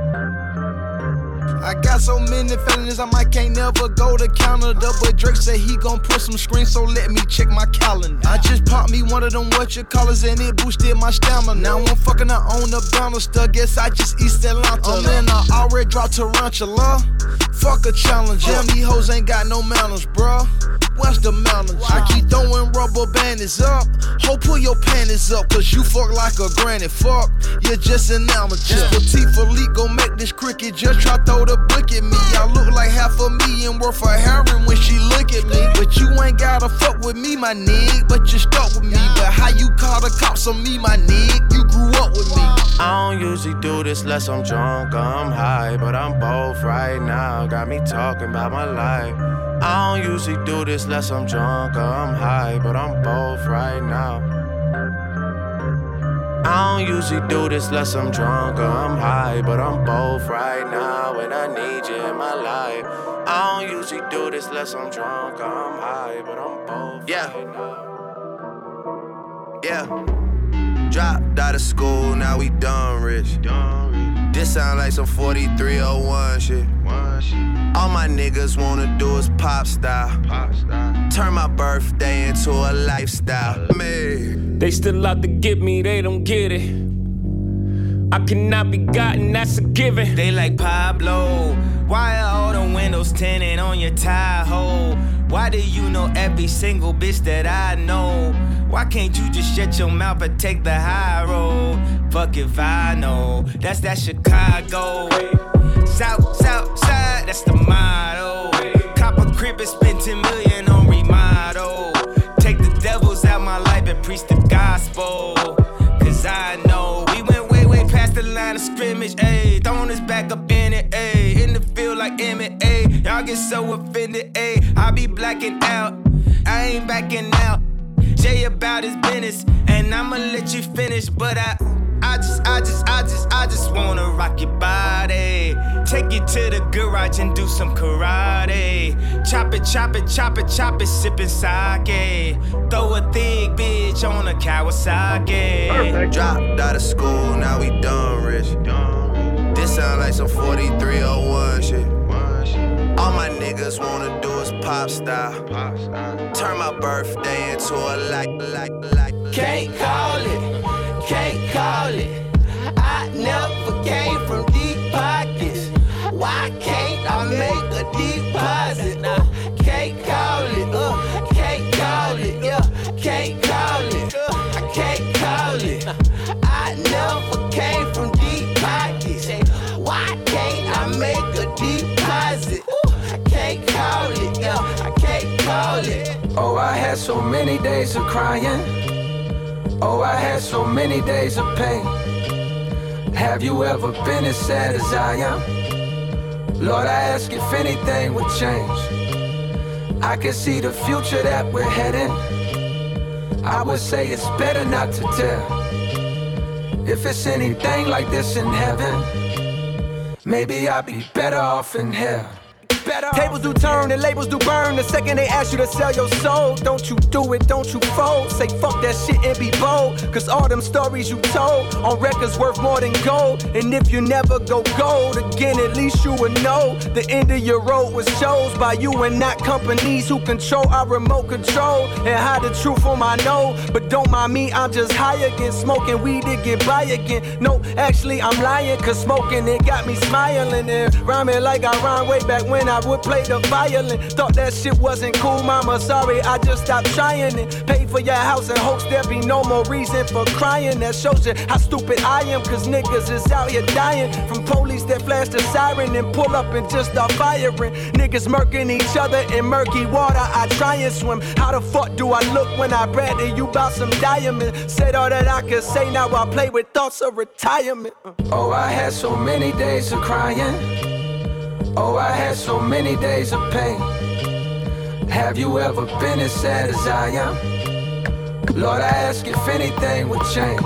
I got so many feelings, I might can't never go to Canada. But Drake said he gon' put some screens, so let me check my calendar. I just popped me one of them what you callers and it boosted my stamina. Now I'm fucking I own the banister, guess I just East Atlanta. Oh, I'm in, I already dropped tarantula. Fuck a challenge, damn these hoes ain't got no manners, bruh. What's the mountains? I keep throwing rubber bandits up. Ho, pull your panties up, cause you fuck like a granny. Fuck, you're just an amateur. Patek Philippe gon' make this cricket just try throw the book at me. I look like half a million worth of heroin when she look at me. But you ain't gotta fuck with me, my nigga. But you stuck with me. But how you call the cops on me, my nigga? You grew up with me. I don't usually do this unless I'm drunk I'm high, but I'm both right now. Got me talking about my life. I don't usually do this unless I'm drunk I'm high, but I'm both right now. I don't usually do this unless I'm drunk or I'm high, but I'm both right now, and I need you in my life. I don't usually do this unless I'm drunk or I'm high, but I'm both Yeah. right now. Yeah. Dropped out of school, now we done rich. This sound like some 4301 shit. All my niggas wanna do is pop style. Turn my birthday into a lifestyle. Uh. Man. They still out to get me, they don't get it. I cannot be gotten, that's a given. They like Pablo. Why are all the windows tinted on your Tahoe? Why do you know every single bitch that I know? Why can't you just shut your mouth and take the high road? Fuck if I know. That's that Chicago. South, south side, that's the motto. Cop a crib and spend 10 million on remodel. Take the devils out my life and preach the gospel. Cause I know we went way, way past the line of scrimmage, ayy. Throwing us back up Y'all get so offended, ayy. I be blacking out, I ain't backing out. Jay about his business, and I'ma let you finish, but I. I just, I just, I just, I just wanna rock your body. Take you to the garage and do some karate. Chop it, chop it, chop it, chop it, sipping sake. Throw a thick bitch on a Kawasaki. Perfect. Dropped out of school, now we done rich. This sound like some 4301 shit. All my niggas wanna do is pop style. Turn my birthday into a like, like, like. Can't call it, can't call it. I never came from deep pockets. Why can't I make call it, yeah, I can't call it. Oh, I had so many days of crying. Oh, I had so many days of pain. Have you ever been as sad as I am? Lord, I ask if anything would change. I can see the future that we're heading. I would say it's better not to tell. If it's anything like this in heaven, maybe I'd be better off in hell. Tables do turn and labels do burn. The second they ask you to sell your soul, don't you do it, don't you fold. Say fuck that shit and be bold. Cause all them stories you told on records worth more than gold. And if you never go gold again, at least you would know the end of your road was chose by you and not companies who control our remote control and hide the truth on my nose. But don't mind me, I'm just high again, smoking weed to get by again. No, actually, I'm lying, cause smoking it got me smiling and rhyming like I rhymed way back when I would play the violin. Thought that shit wasn't cool, mama. Sorry, I just stopped trying it. Paid for your house and hopes there be no more reason for crying. That shows you how stupid I am, cause niggas is out here dying from police that flash the siren and pull up and just start firing. Niggas murking each other in murky water. I try and swim. How the fuck do I look when I brag to you about some diamond? Said all that I could say, now I play with thoughts of retirement. Oh, I had so many days of crying. Oh, I had so many days of pain. Have you ever been as sad as I am? Lord, I ask if anything would change.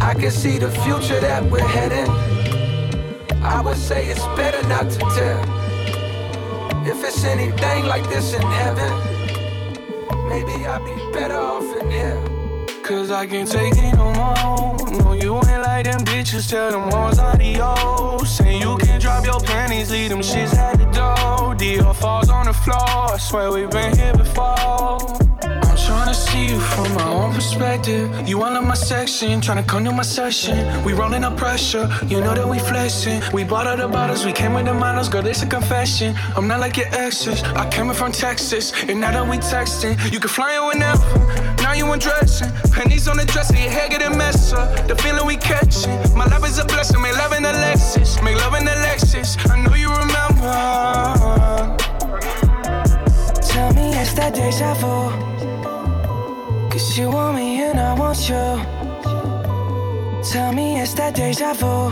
I can see the future that we're heading. I would say it's better not to tell. If it's anything like this in heaven, maybe I'd be better off in hell. Cause I can't take it no more. No, you ain't like them bitches. Tell them hoes adios. Say you can drop your panties, leave them shits at the door. Dior falls on the floor. I swear we've been here before. I'm trying to see you from my own perspective. You all in my section, trying to come to my session. We rolling up pressure, you know that we flexing. We bought all the bottles, we came with the models, girl, it's a confession. I'm not like your exes. I came in from Texas, and now that we texting, you can fly in whenever. You undressing, on the dresser, your hair getting messed up. The feeling we catching, my love is a blessing. Make love in the Lexus, make love in the Lexus. I know you remember. Tell me it's that deja vu. Cause you want me and I want you. Tell me it's that deja vu.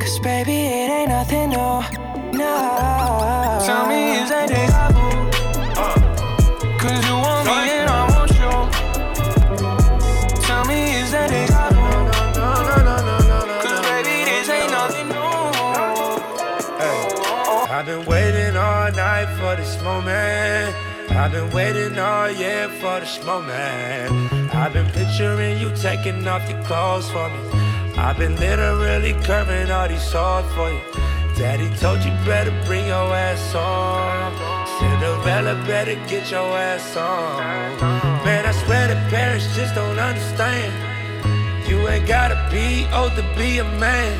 Cause baby, it ain't nothing new. No. Tell me is that deja vu. Cause you want me moment. I've been waiting all year for this moment. I've been picturing you taking off your clothes for me. I've been literally curving all these swords for you. Daddy told you better bring your ass on. Cinderella better get your ass on. Man, I swear the parents just don't understand. You ain't gotta be old to be a man.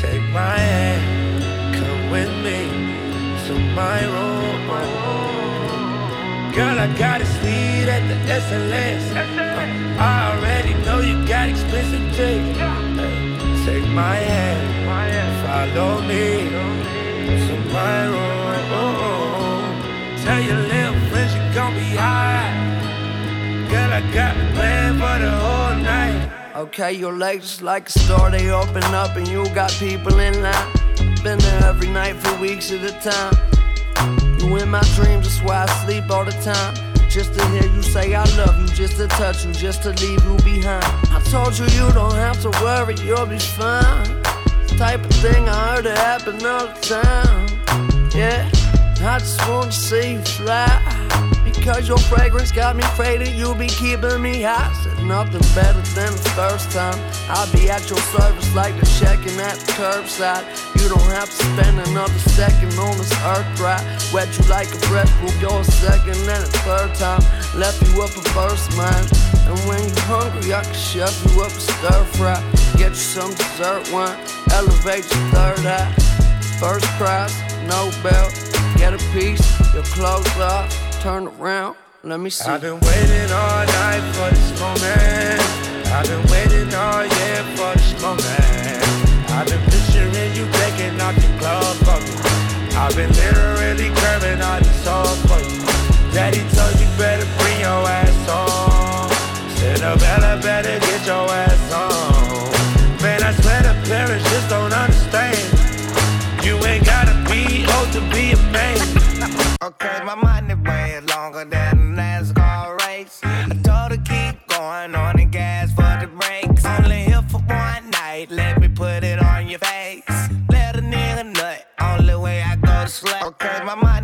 Take my hand, come with me to my room. Girl, I got it sweet at the SLS. I already know you got expensive taste. Take my hand, follow me to my room. Tell your little friends you gon' be high. Girl, I got a plan for the whole night. Okay, your legs is like a store, they open up and you got people in line. Been there every night for weeks at a time. You in my dreams, that's why I sleep all the time. Just to hear you say I love you, just to touch you, just to leave you behind. I told you you don't have to worry, you'll be fine. The Type of thing I heard it happen all the time. Yeah, I just wanna see you fly. Because your fragrance got me faded, you'll be keeping me high. Said nothing better than the first time. I'll be at your service like the checking at the curbside. You don't have to spend another second on this earth right. Wet you like a breath, will go a second and a third time. Left you up a first mind. And when you're hungry, I can shove you up a stir fry. Get you some dessert wine, elevate your third eye. First prize, no belt. Get a piece, your clothes off, turn around, let me see. I've been waiting all night for this moment. I've been waiting all year for this moment. I've been picturing you taking off your clothes for me. I've been literally curving all these songs for you. Daddy told you better bring your ass on. Cinderella better get your ass on. Man, I swear the parents just don't understand. You ain't gotta be old to be a man. Okay, my money way longer than a NASCAR race. I told her keep going on the gas for the brakes. Only here for one night, let me put it on your face. Let a nigga nut, only way I go to sleep. Okay, my money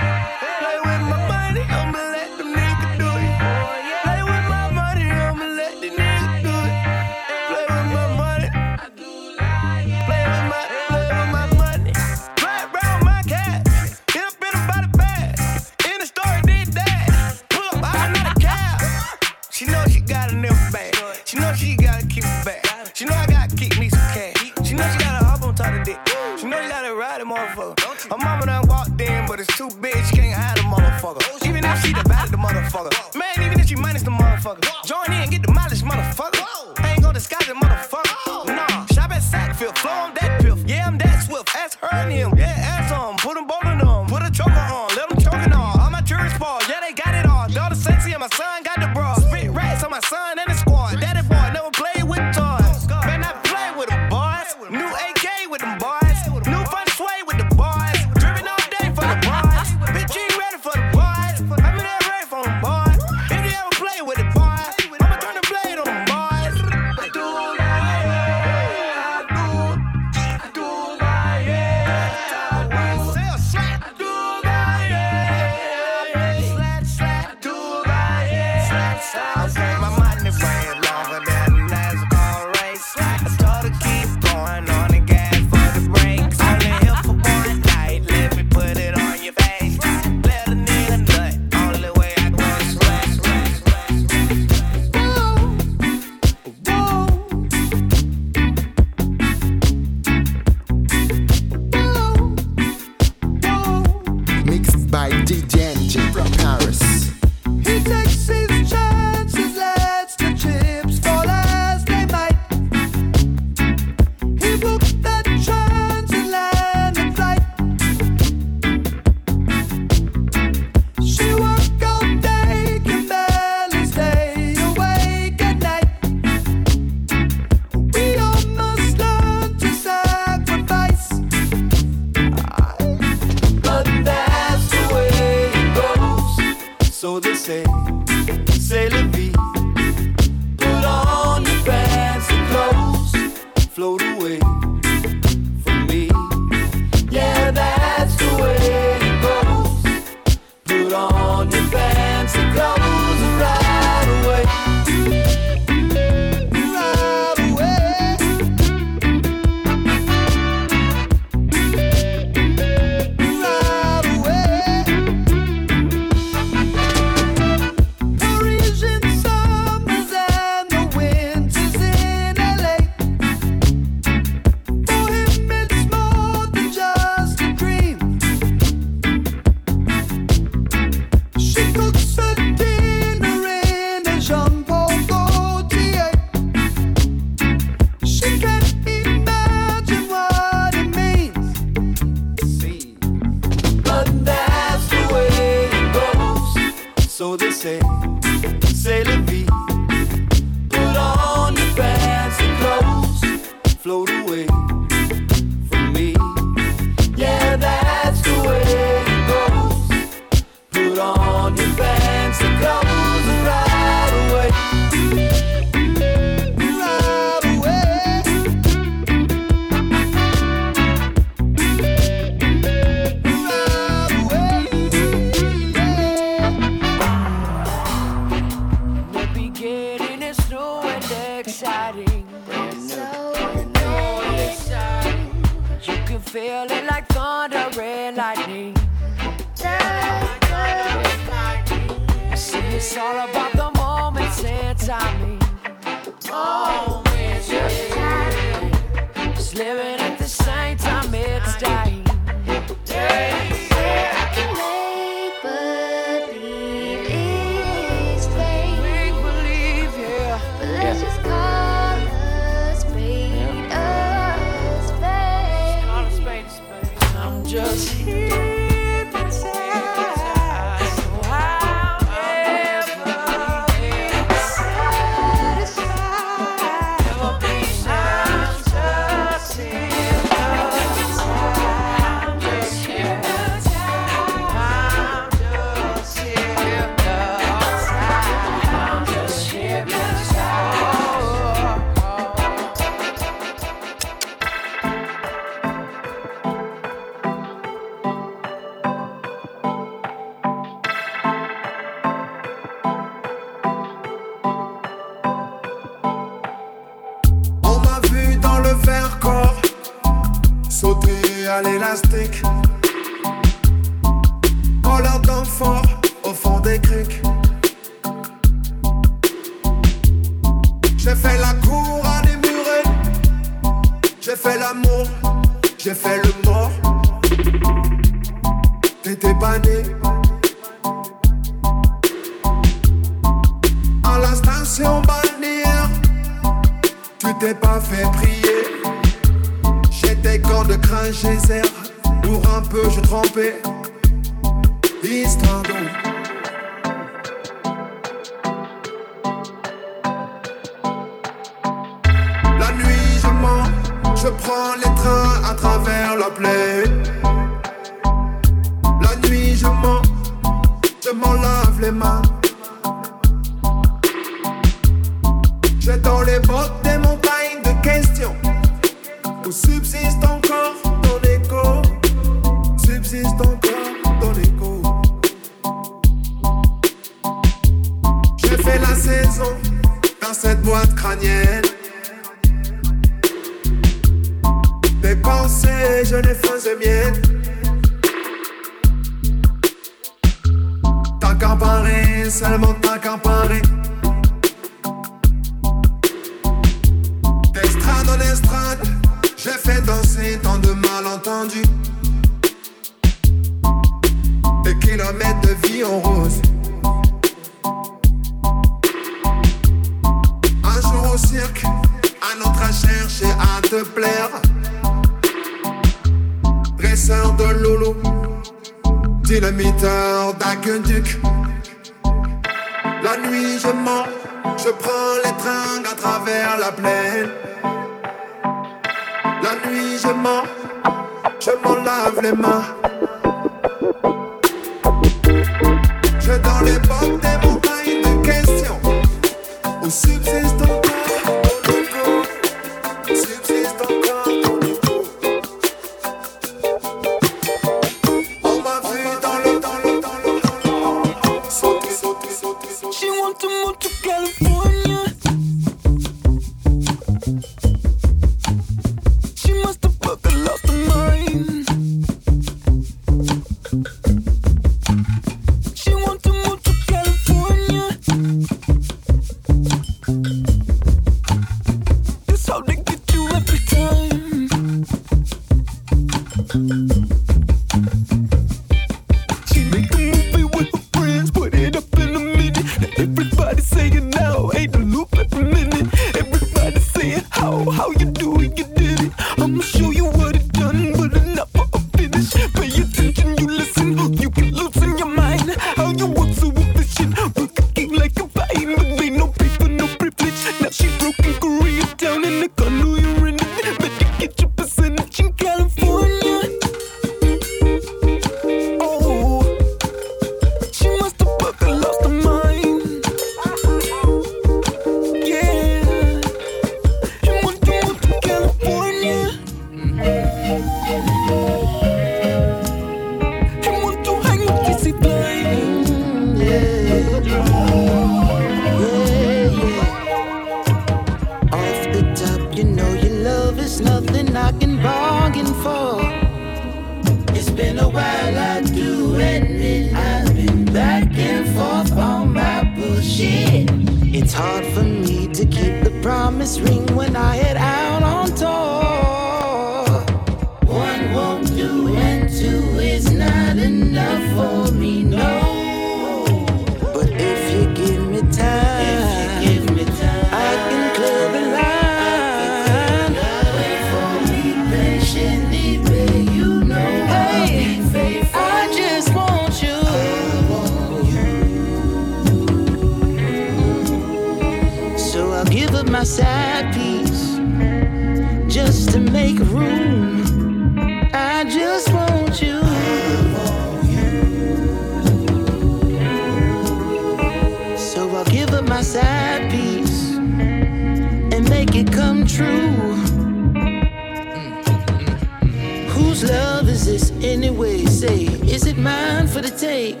say, is it mine for the take?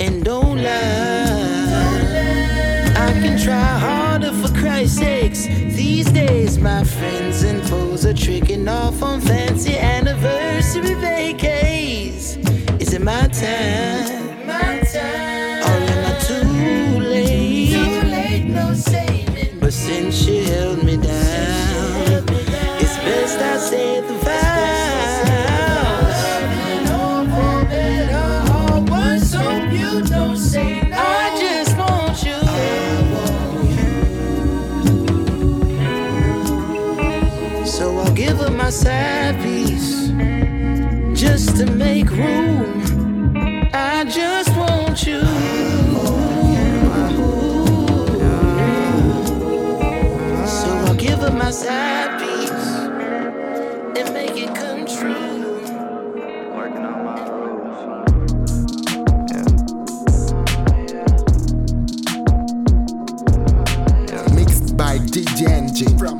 And don't lie. I can try harder for Christ's sakes. These days, my friends and foes are tricking off on fancy anniversary vacays. Is it my time? From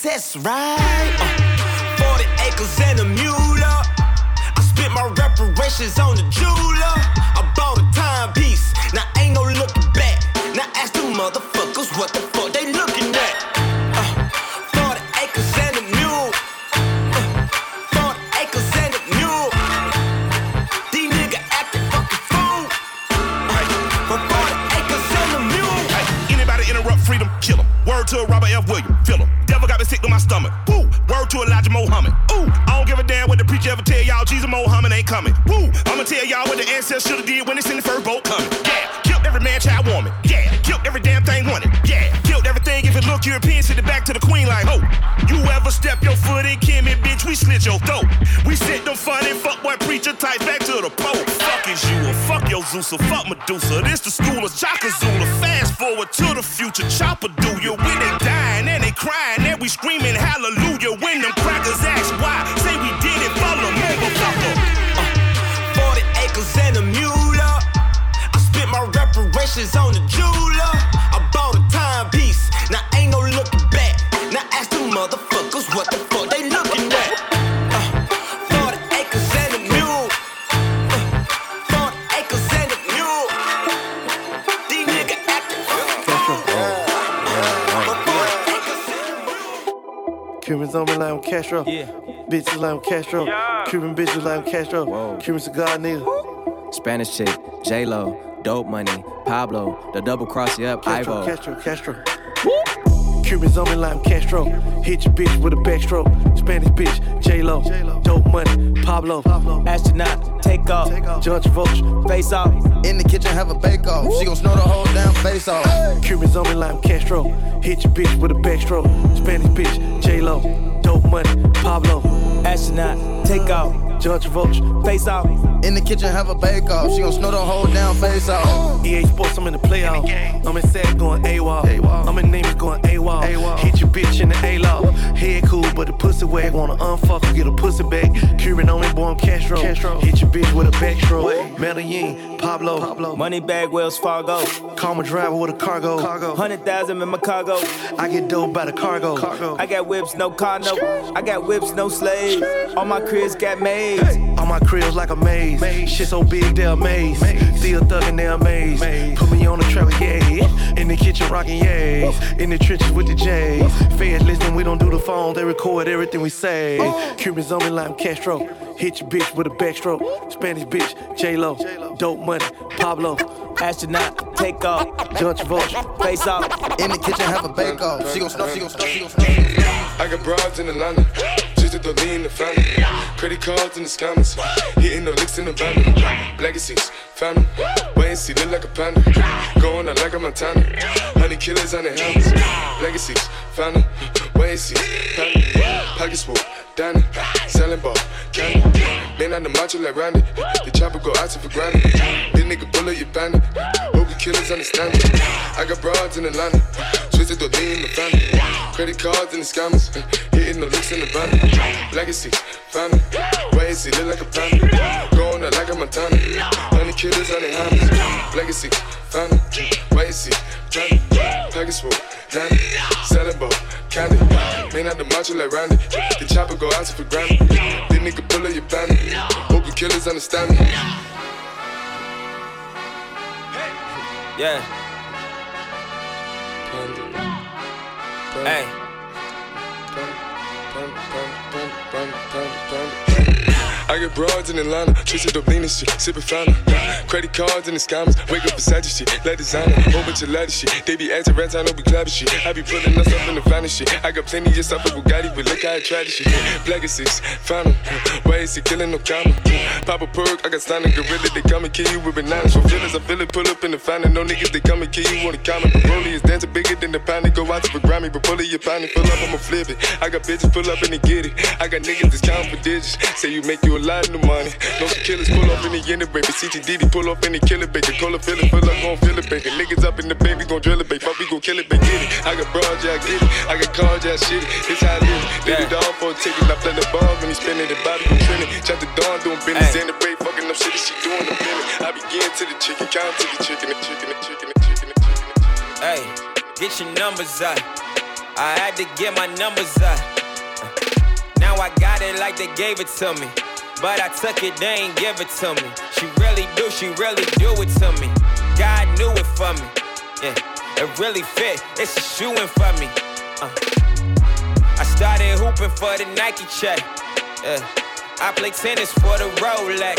princess right. Uh, 40 acres and a mule. So fuck my Bitches like I'm Castro. Yeah. Cuban bitches like I'm Castro. Whoa. Cuban cigar nigga. Spanish chick, J Lo, dope money, Pablo, the double cross you up, Castro, Ivo. Castro, Castro. Cuban Cubans on me like I'm Castro. Hit your bitch with a backstroke. Spanish bitch, J Lo, dope money, Pablo. Pablo. Astronaut, take off. Take off. Face off. In the kitchen, have a bake off. Woo. She gon' snow the whole damn face off. Hey. Cubans on me like I'm Castro. Hit your bitch with a backstroke. Spanish bitch, J Lo dope money, Pablo, astronaut, take off, John Travolta, face off. In the kitchen, have a bake off. She gon' snow the whole damn face off. EA Sports, I'm in the playoff. I'm in set going AWOL. I'm in Neiman going AWOL. Hit your bitch in the A-Law. Head cool, but the pussy wet. Wanna unfuck, get a pussy back. Cuban only born Castro. Castro. Hit your bitch with a backstroke. Medellin, Pablo. Pablo. Money bag, Wells Fargo. Call my driver with a cargo. cargo. 100,000 in my cargo. I get dope by the cargo. cargo. I got whips, no car, no. I got whips, no slaves. All my cribs got mades. Hey. All my cribs like a maze. maze. Shit so big, they're amazed. Maze. Still thuggin', they're amazed. Maze. Put me on the trailer, yeah. In the kitchen, rockin' yeah. In the trenches with the J's. Feds listen, we don't do the phone. They record everything we say. Oh. Cubans on me like I'm Castro. Hit your bitch with a backstroke. Spanish bitch, J-Lo. Dope money, Pablo. Astronaut, take off. John Travolta, face off. In the kitchen, have a bake off. She gon' snuff, she gon' snuff, she gon' snuff. I got broads in Atlanta, just to the lean the family. Credit cards in the scammers, hitting the licks in the van. Legacies, family, wait and see, look like a panda. Going out like a Montana, honey killers on the helmets. Legacies, family, wait and. Pockets full, Danny, selling ball, candy. Man on the macho like Randy, the chopper go out for granted. This nigga bullet you bandit, hope killers understand it. I got broads in Atlanta, twisted lean in the family. Credit cards and the scammers, hitting the licks in the van. Legacy, family, wait and look like a panda. Going out like a Montana, honey killers on the hammers. Legacy, and see, family. Package full, Danny, selling ball, candy. Man out the macho like Randy, the chopper go out for granted. This nigga pull up your bandit, hope the killers understand me. Yeah. Hey. I get broads in Atlanta, twisted up lean and shit, fountain. Credit cards and the scammers, wake up beside your shit, let designer, whole bunch of lattice shit. They be acting rats, I know we clapping shit. I be pulling us up in the finest shit. I got plenty of stuff with Bugatti, but look how I try this shit. Black is six, why is he killing no comma? Pop a perk, I got stunning gorilla, they come and kill you with bananas. For feelings, I feel it, pull up in the fountain. No niggas, they come and kill you on the comment. But Broly is dancing bigger than the pound, they go out to Grammy, but pull it, your pound, pull up, I'ma flip it. I got bitches pull up and they get it. I got niggas that's counting for digits, say you make you a lot of money. No killers pull up in the end baby. CTDD pull up in the killer baby. Call a feeling, fill up, gon' feel it, baby. Niggas up in the baby, gon' drill it, baby. Fuck, we gon' kill it, baby. Get it. I got broads, yeah, I get it. I got cars, yeah, shit it. It's how I live. Baby dog for a ticket. I play the balls when he spinning the body, gon' trend it. Chop the dawn, doing business. In the break, fucking up shit, she doing the feeling. I begin to the chicken, count to the chicken, the chicken, the chicken, the chicken, the chicken. Hey, get your numbers up. I had to get my numbers up. Now I got it like they gave it to me. But I took it, they ain't give it to me. She really do, she really do it to me. God knew it for me. Yeah, it really fit. It's a shoe in for me. Uh. I started hooping for the Nike check. I play tennis for the Rolex.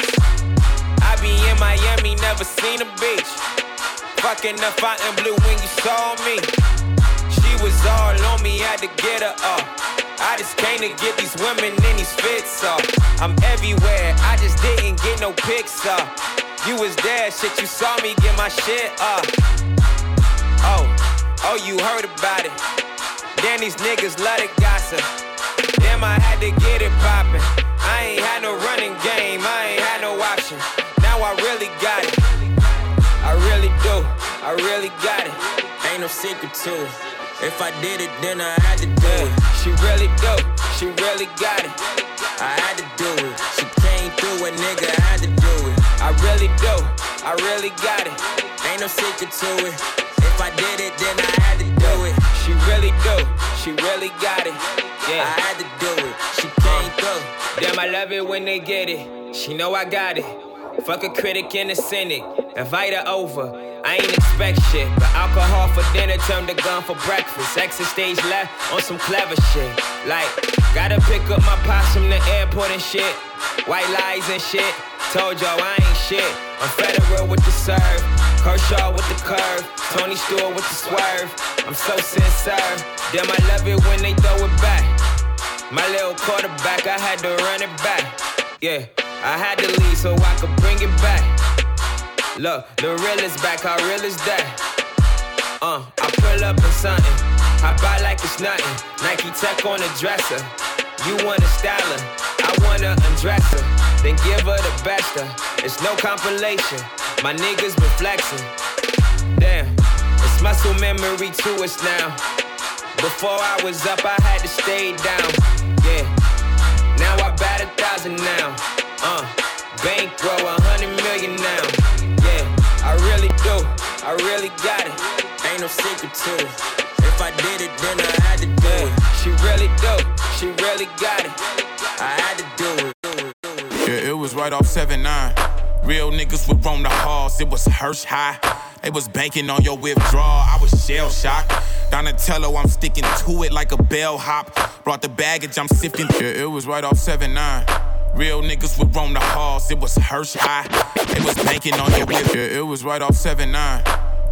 I be in Miami, never seen a beach. Fucking the Fontainebleau when you saw me. Was all on me, had to get her up. I just came to get these women in these fits off. I'm everywhere, I just didn't get no pics up. You was there, shit, you saw me get my shit up. Oh, oh, you heard about it. Then these niggas love to gossip. Damn, I had to get it poppin'. I ain't had no running game, I ain't had no option. Now I really got it. I really do, I really got it. Ain't no secret to it. If I did it, then I had to do it. She really do, she really got it. I had to do it. She came through, a nigga I had to do it. I really do, I really got it. Ain't no secret to it. If I did it, then I had to do it. She really do, she really got it. Yeah, I had to do it. She came through. Damn, I love it when they get it. She know I got it. Fuck a critic and a cynic. Invite her over. I ain't expect shit, but alcohol for dinner turned to gun for breakfast. Exit stage left on some clever shit. Like, gotta pick up my pops from the airport and shit. White lies and shit. Told y'all I ain't shit. I'm federal with the serve. Kershaw with the curve. Tony Stewart with the swerve. I'm so sincere. Damn, I love it when they throw it back. My little quarterback, I had to run it back. Yeah, I had to leave so I could bring it back. Look, the real is back, how real is that? Uh, I pull up in something, I buy like it's nothing. Nike Tech on a dresser. You wanna style her, I wanna undress her, then give her the best. It's no compilation, my niggas been flexing. Damn, it's muscle memory to us now. Before I was up, I had to stay down. Yeah, now I bat a thousand now. Uh, bankroll a hundred million now. Yeah, I really do, I really got it. Ain't no secret to it. If I did it, then I had to do it. She really do, she really got it. I had to do it. Yeah, it was right off 7 9. Real niggas would roam the halls, it was Hirsch high. They was banking on your withdrawal, I was shell shocked. Donatello, I'm sticking to it like a bellhop. Brought the baggage, I'm sifting. Yeah, it was right off 7 9. Real niggas would roam the halls, it was Hirsch high. They was banking on your whip. Yeah, it was right off 7 9.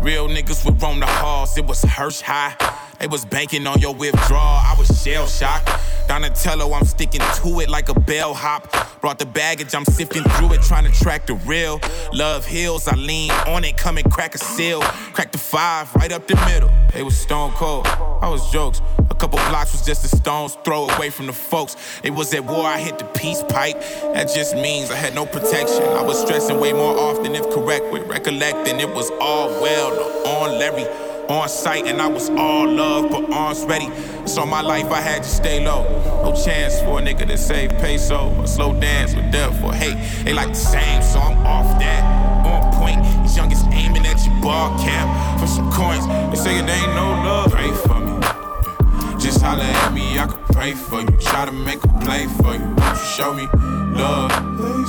Real niggas would roam the halls, it was Hirsch high. They was banking on your withdrawal, I was shell shocked. Donatello, I'm sticking to it like a bellhop. Brought the baggage, I'm sifting through it, trying to track the real. Love hills, I lean on it, come and crack a seal. Crack the five right up the middle. They was stone cold, I was jokes. A couple blocks was just a stone's throw away from the folks. It was at war, I hit the peace pipe. That just means I had no protection. I was stressing way more often, if correct, with recollecting it was all well. On Larry on sight, and I was all love, but arms ready. So my life, I had to stay low. No chance for a nigga to save peso or slow dance with death or hate. They like the same, so I'm off that. On point, these youngest aiming at your bar cap for some coins. They say it ain't no love. Pray for me. Just holler at me, I could pray for you. Try to make a play for you. you Show me love.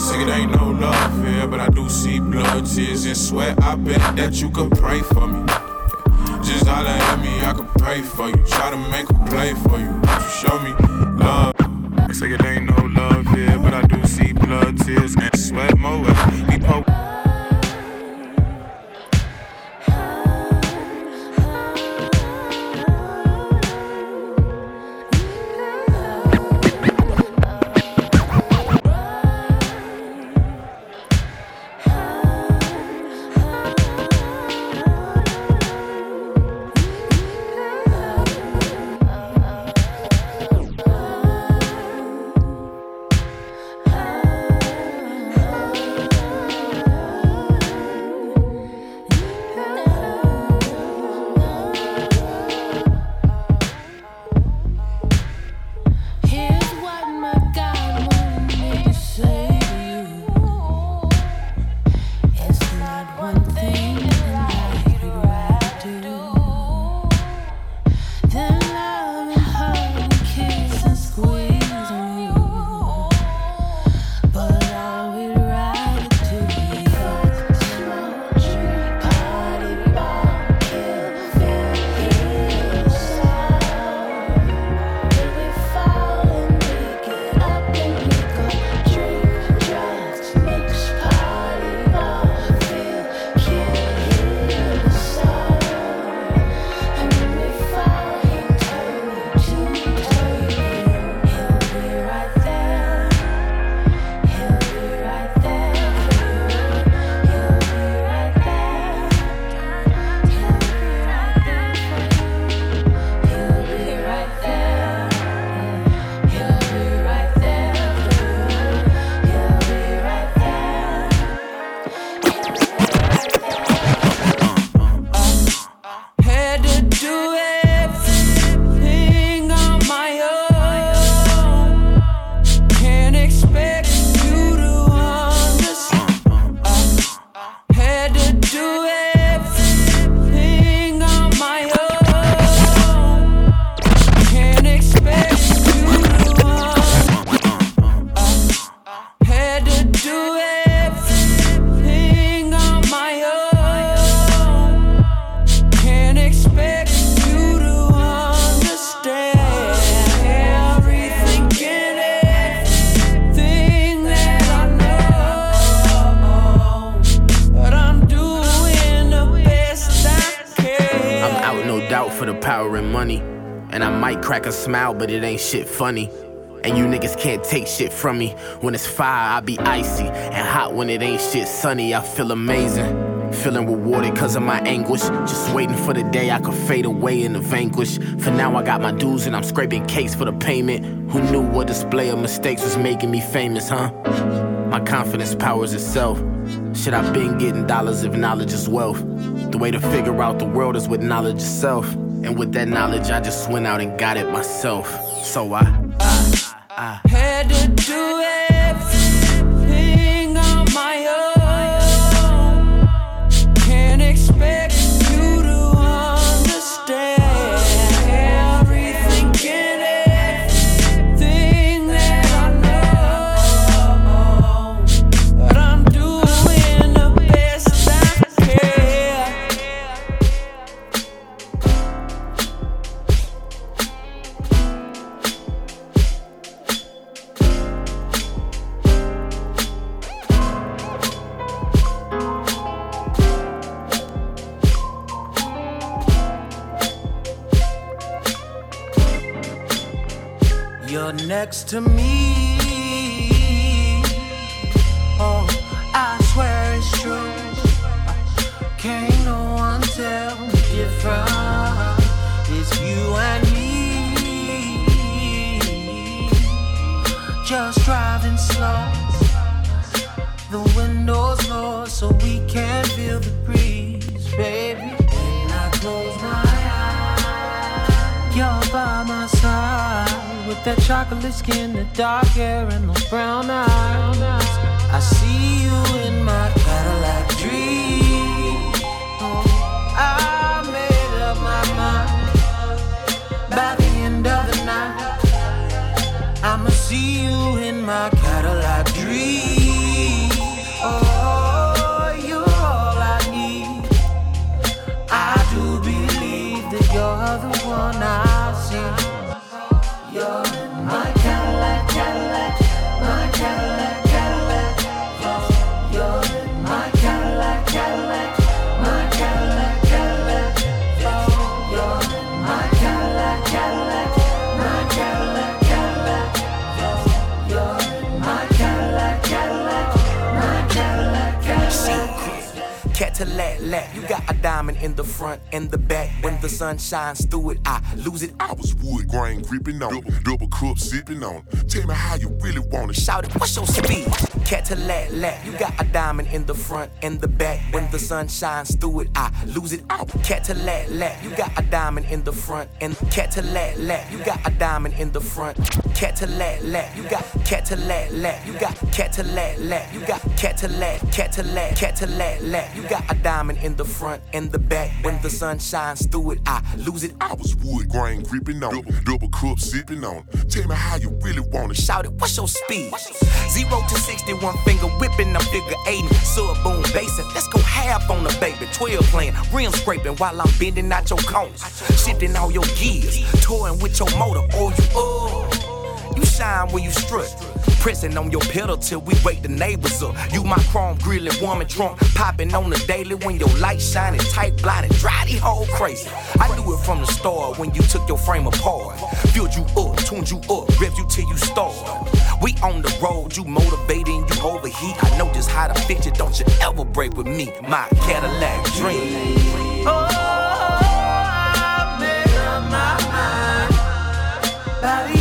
Say it ain't no love here, but I do see blood, tears, and sweat. I bet that you could pray for me. Just holler at me, I could pray for you. Try to make a play for you. you Show me love. They say it ain't no love here, but I do see blood, tears, and sweat more. We poke. Funny. And you niggas can't take shit from me. When it's fire, I be icy. And hot when it ain't shit sunny, I feel amazing. Feeling rewarded cause of my anguish. Just waiting for the day I could fade away in the vanquish. For now, I got my dues and I'm scraping cakes for the payment. Who knew what display of mistakes was making me famous, huh? My confidence powers itself. Shit, I've been getting dollars if knowledge is wealth. The way to figure out the world is with knowledge itself. And with that knowledge, I just went out and got it myself. So I, I, I. Had to do everything next to me. That chocolate skin, the dark hair, and those brown eyes. I see you diamond in the front and the back. When the sun shines through it, I lose it. I was Wood grain gripping on, double, double cup sipping on. Tell me how you really want it. Shout it, what's your speed? Cadillac, lack. You got a diamond in the front and the back. When the sun shines through it, I lose it. Oh, Cadillac, lack. You got a diamond in the front and Cadillac, lack. You got a diamond in the front. Cadillac, lack. You got Cadillac, lack. You got Cadillac, lack. You got Cadillac, Cadillac, Cadillac, lack. You got a diamond in the front and the back. When the sun shines through it, I lose it. I was Wood grain gripping on, double, double cup sipping on. Tell me how you really want it. Shout it, what's your speed? Zero to 61 finger whipping, I'm figure 80. Sub boom basing, let's go half on the baby. 12 playing, rim scraping while I'm bending out your corners. Shifting all your gears, toying with your motor, or you up. Shine when you strut. Pressing on your pedal till we wake the neighbors up. You my chrome grilling woman trunk, popping on the daily when your light shining tight, blinding, drive the whole crazy. I knew it from the start when you took your frame apart. Filled you up, tuned you up, revved you till you start. We on the road, you motivating, you overheat. I know just how to fix it, don't you ever break with me. My Cadillac dream. Oh, I made up my mind. By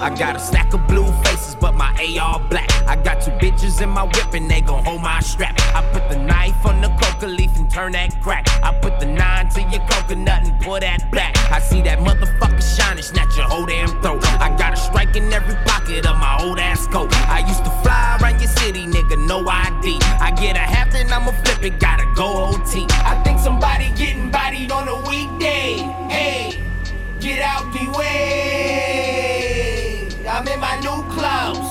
I got a stack of blue faces, but my AR black. I got two bitches in my whip and they gon' hold my strap. I put the knife on the coca leaf and turn that crack. I put the nine to your coconut and pour that back. I see that motherfucker shining, snatch your whole damn throat. I got a strike in every pocket of my old ass coat. I used to fly around your city, nigga, no ID. I get a half, and I'ma flip it, gotta go OT. I think somebody getting bodied on a weekday. Hey, get out the way. I'm in my new clothes.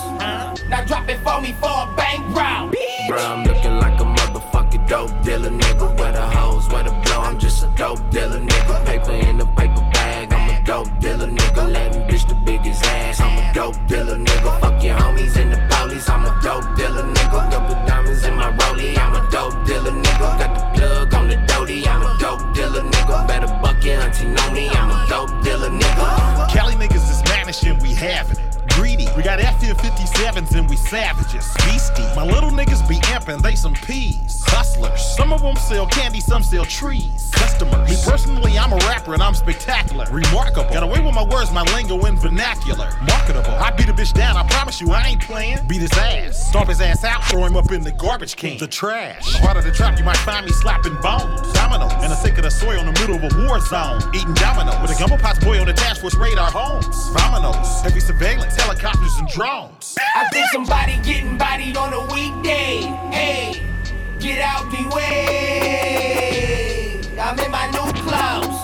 Now drop it for me for a bank round. Bro, I'm looking like a motherfucking dope dealer, nigga. Where the hoes, where the blow, I'm just a dope dealer, nigga. Paper in a paper bag, I'm a dope dealer, nigga. Latin bitch the biggest ass, I'm a dope dealer, nigga. Fuck your homies and the police, I'm a dope dealer, nigga. Double diamonds in my rollie, I'm a dope dealer, nigga. Got the plug on the doty, I'm a dope dealer, nigga. Better buck your auntie know me, I'm a dope dealer, nigga. Cali niggas is vanishing, we having it. Greedy, we got F-57s and we savages. Beastie, my little niggas be amping, they some peas. Hustlers, some of them sell candy, some sell trees. Customers, me personally, I'm a and I'm spectacular. Remarkable, got away with my words, my lingo and vernacular. Marketable, I beat a bitch down, I promise you, I ain't playing. Beat his ass, stomp his ass out, throw him up in the garbage can. The trash, in the heart of the trap, you might find me slapping bones. Dominoes, in the thick of the soil in the middle of a war zone. Eating dominoes, with a gumbo pots boy on the task force radar homes. Vominos, heavy surveillance, helicopters and drones. I think somebody getting bodied on a weekday. Hey, get out the way. I'm in my new clothes.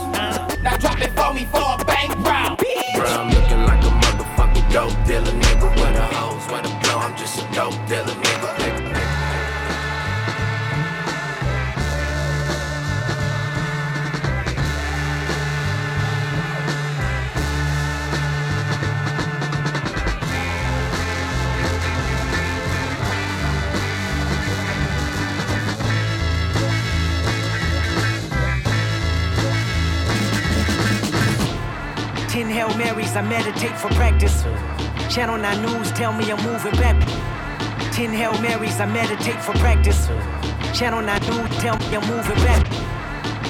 Me for a bank round. Bro, I'm looking like a motherfucking dope dealer, nigga. Where the hoes, where the blow, I'm just a dope dealer, nigga. Hail Marys, I meditate for practice. Channel 9 News tell me I'm moving back. 10 Hail Marys, I meditate for practice. Channel 9 News tell me I'm moving back.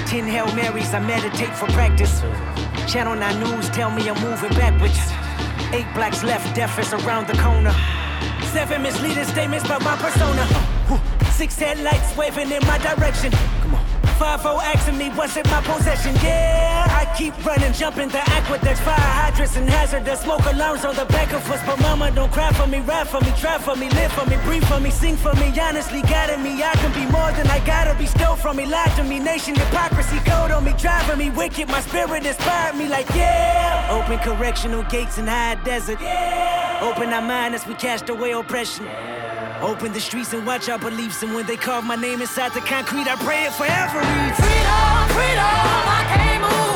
10 Hail Marys, I meditate for practice. Channel 9 News tell me I'm moving backwards. Eight blacks left, death is around the corner. Seven misleading statements about my persona. Six headlights waving in my direction. Come on. Five O asking me what's in my possession. Yeah, I keep running, jumping the aqueducts, fire hydrants and hazard. hazardous smoke alarms on the back of us. But mama, don't cry for me, rap for me, try for me, live for me, breathe for me, sing for me. Honestly, guiding me, I can be more than I gotta be. Stole from me, lied to me, nation hypocrisy, code on me, driving me wicked. My spirit inspired me, like yeah. Open correctional gates in high desert. Yeah. Open our mind as we cast away oppression. Open the streets and watch our beliefs. And when they carve my name inside the concrete, I pray it forever. Freedom, freedom, I can't move.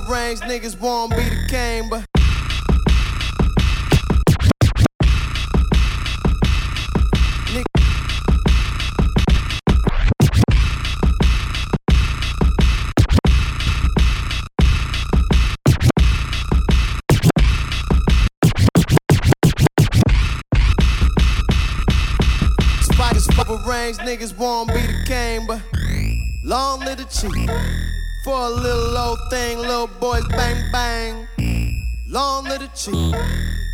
Niggas won't be the king, but. Spiders over rings, niggas won't be the king, but. Long live the chief. For a little old thing, little boys bang bang. Long little chief.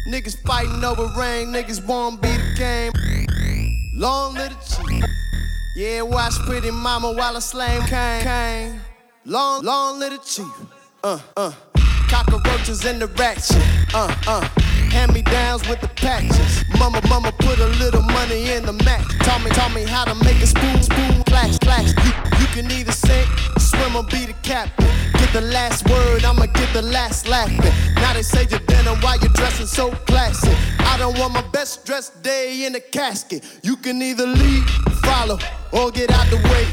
Niggas fighting over ring, niggas won't be the game. Long little chief. Yeah, watch pretty mama while I slam cane. Long, long little chief. Uh, uh. Cockroaches in the ratchet. Uh, uh. Hand me downs with the patches. Mama, mama put a little money in the match. Taught me, taught me how to make a spoon, spoon, flash, flash. You, you can either sink, or be the captain. Get the last word, I'ma get the last laughing. Now they say you're dinner while you're dressing so classy. I don't want my best dressed day in a casket. You can either lead, follow, or get out the way.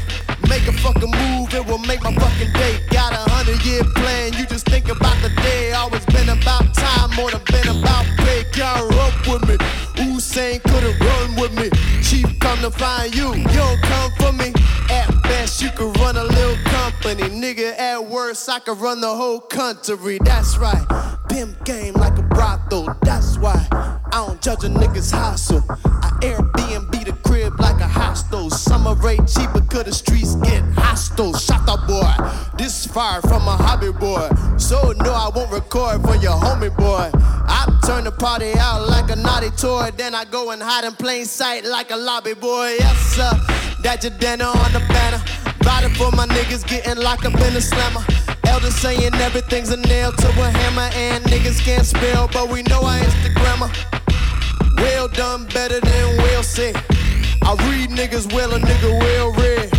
Make a fucking move, it will make my fucking day. Got a hundred year plan, you just think about the day. Always been about time, more than been about pay. Can't up with me. Usain couldn't run with me. Chief come to find you, you don't come for me. At you could run a little company. Nigga, at worst, I could run the whole country. That's right. Pimp game like a brothel. That's why I don't judge a nigga's hustle. I Airbnb the crib like a hostel. Summer rate cheaper, cause the streets get hostile. Shut up, boy. This fire from a hobby boy. So no, I won't record for your homie boy. I turn the party out like a naughty toy. Then I go and hide in plain sight like a lobby boy. Yes, sir. That your dinner on the banner. Riding for my niggas getting locked up in the slammer. Elders saying everything's a nail to a hammer, and niggas can't spell, but we know our Instagrammer. Well done, better than we'll said. I read niggas well, a nigga well read.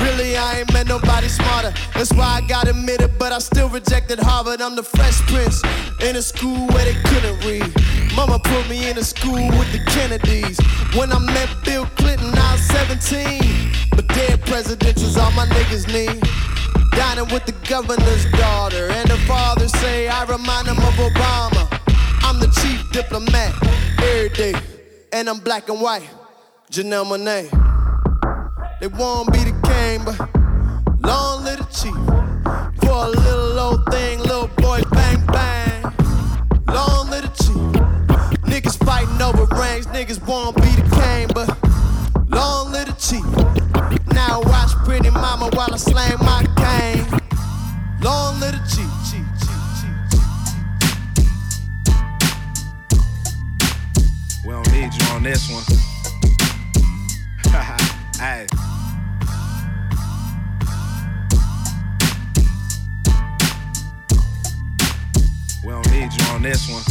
Really, I ain't met nobody smarter. That's why I got admitted, but I still rejected Harvard. I'm the fresh prince in a school where they couldn't read. Mama put me in a school with the Kennedys. When I met Bill Clinton, I was 17. But dead presidentials, all my niggas need. Dining with the governor's daughter, and the father say I remind him of Obama. I'm the chief diplomat every day, and I'm black and white. Janelle Monae. They won't be the king, but long live the chief. For a little old thing, little boy, bang bang. Long live the chief. Niggas fighting over rings, niggas won't be the king, but long live the chief. Now watch pretty mama while I slang my cane. Long chief, chief. We don't need you on this one. hey. We don't need you on this one.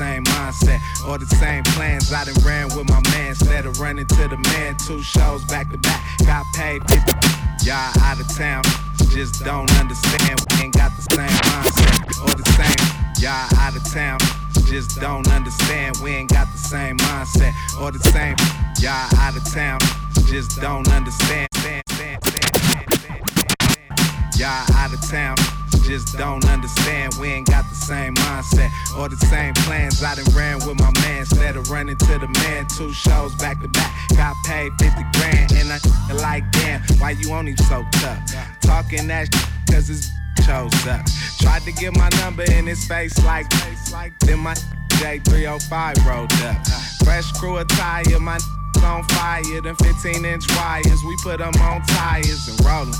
Same mindset or the same plans. I done ran with my man instead of running to the man. Two shows back to back, got paid 50. Y'all out of town, just don't understand. We ain't got the same mindset or the same. Y'all out of town, just don't understand. We ain't got the same mindset or the same. Y'all out of town, just don't understand. Y'all out of town, just don't understand. We ain't got the same mindset or the same plans. I done ran with my man instead of running to the man. Two shows back to back, got paid 50 grand. And I like, damn, why you on him so tough? Talking that shit, cause his chose up. Tried to get my number in his face like, then my J305 rolled up. Fresh crew attire, my on fire. Them 15 inch wires, we put them on tires and rollin'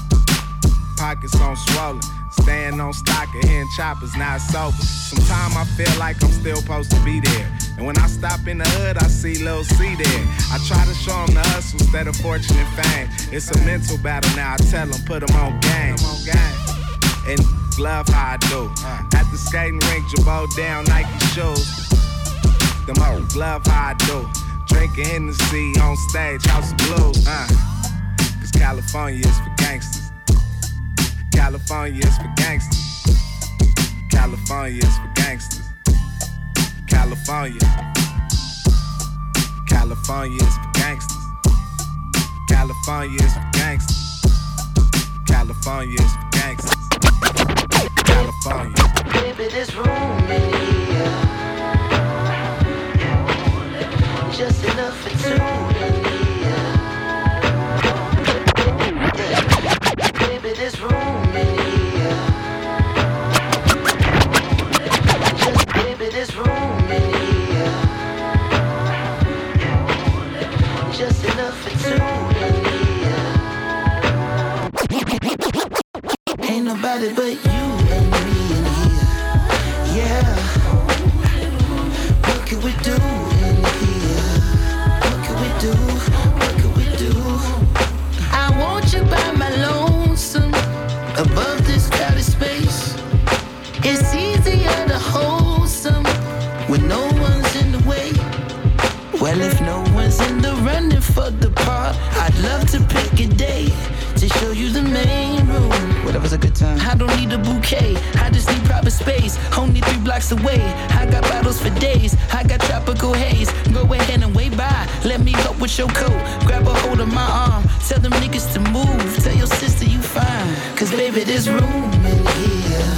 pockets on swollen. Staying on stock of hitting choppers, not sober. Sometimes I feel like I'm still supposed to be there. And when I stop in the hood, I see Lil C there. I try to show him the hustle instead of fortune and fame. It's a mental battle now, I tell him, put him on game. And love how I do. At the skating rink, Jabot down Nike shoes. Them hoes love how I do. Drinking Hennessy on stage, House of Blues. Uh. Cause California is for gangsters. California is for gangsters. California is for gangsters. California. California is for gangsters. California is for gangsters. California is for gangsters. California. Baby, there's room in here. Just enough for two Ain't nobody but you and me in here. Yeah. What can we do in here? What can we do? What can we do? I want you by my lonesome, above this crowded space. It's easier to hold some when no one's in the way. Well, if no one's in the running for the part, I'd love to pick a day to show you the main time. I don't need a bouquet, I just need proper space. Only three blocks away. I got bottles for days, I got tropical haze. Go ahead and wait by. Let me help with your coat. Grab a hold of my arm. Tell them niggas to move. Tell your sister you fine. Cause baby, there's room in here.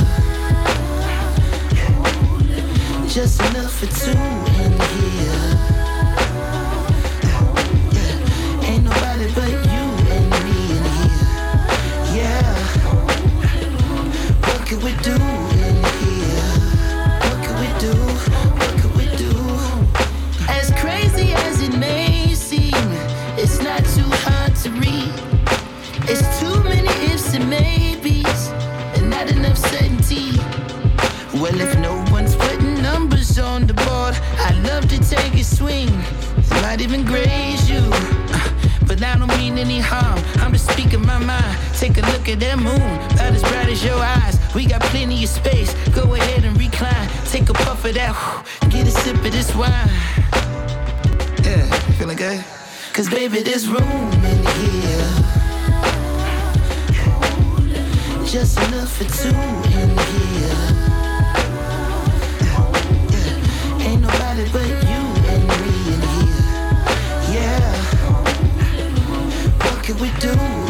Just enough for two in here. What can we do in here? What can we do? What can we do? As crazy as it may seem, it's not too hard to read. It's too many ifs and maybes, and not enough certainty. Well, if no one's putting numbers on the board, I'd love to take a swing. Might even graze you. Uh, But I don't mean any harm. I'm just speaking my mind. Take a look at that moon, about as bright as your eyes. We got plenty of space. Go ahead and recline. Take a puff of that. Get a sip of this wine. Yeah, feeling good? Cause baby, there's room in here. Just enough for two in here. Ain't nobody but you and me in here. Yeah. What can we do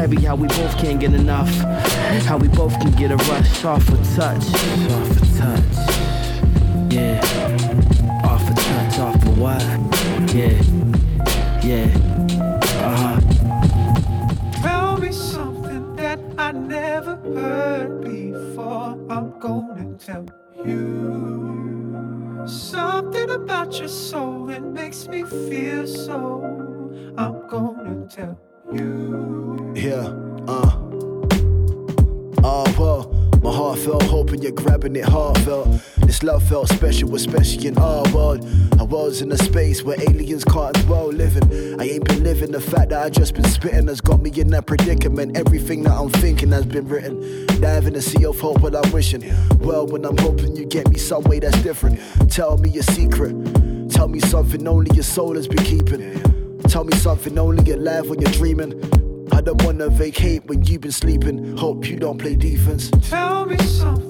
heavy how we both can't get enough. How we both can get a rush off a touch, off a touch. Yeah, love felt special, especially in our world. I was in a space where aliens can't dwell living. I ain't been living. The fact that I just been spitting has got me in that predicament. Everything that I'm thinking has been written. Dive in the sea of hope while I'm wishing. Well, when I'm hoping you get me some way that's different. Tell me your secret. Tell me something only your soul has been keeping. Tell me something only you're when you're dreaming. I don't wanna vacate when you've been sleeping. Hope you don't play defense. Tell me something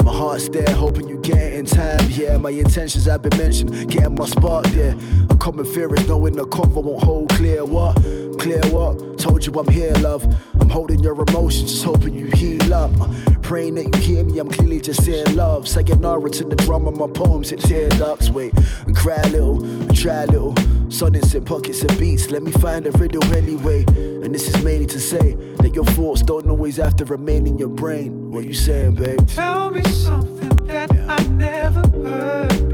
yeah. My heart's there, hoping you get it in time. Yeah, my intentions have been mentioned, getting my spark there. A common fear is knowing the convo won't hold clear. What? Clear what? Told you I'm here, love. I'm holding your emotions, just hoping you heal up. Uh, praying that you hear me, I'm clearly just saying love. Second Sayonara to the drum of my poems, it tear ducts. Wait, and cry a little, and try a little. Sonnets in pockets and beats, let me find a riddle anyway. And this is mainly to say that your thoughts don't always have to remain in your brain. What you saying, babe? Tell me something that I never heard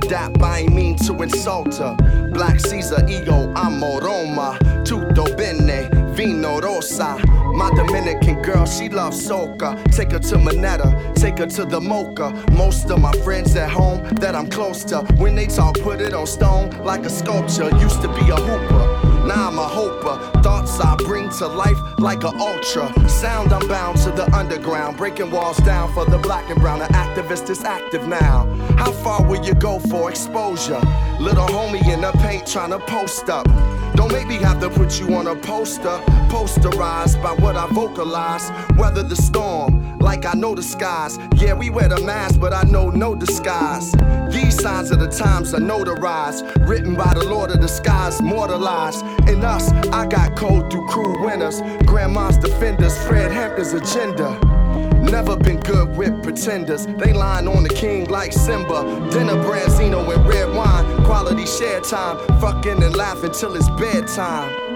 the I ain't mean to insult her. Black Caesar, ego, amo Roma. Tutto bene, vino rosa. My Dominican girl, she loves soca. Take her to Manetta, take her to the Mocha. Most of my friends at home that I'm close to, when they talk, put it on stone like a sculpture. Used to be a hooper. Now I'm a hoper. Uh, thoughts I bring to life like a ultra. Sound I'm bound to the underground. Breaking walls down for the black and brown. The activist is active now. How far will you go for exposure? Little homie in the paint trying to post up. Don't make me have to put you on a poster. Posterized by what I vocalize. Weather the storm, like I know the skies. Yeah, we wear the mask, but I know no disguise. These signs of the times are notarized. Written by the Lord of the skies, mortalized. In us, I got code through cruel winters. Grandma's defenders, Fred Hampton's agenda. Never been good with pretenders. They lying on the king like Simba. Dinner, branzino, and red wine. Quality share time. Fucking and laughing till it's bedtime.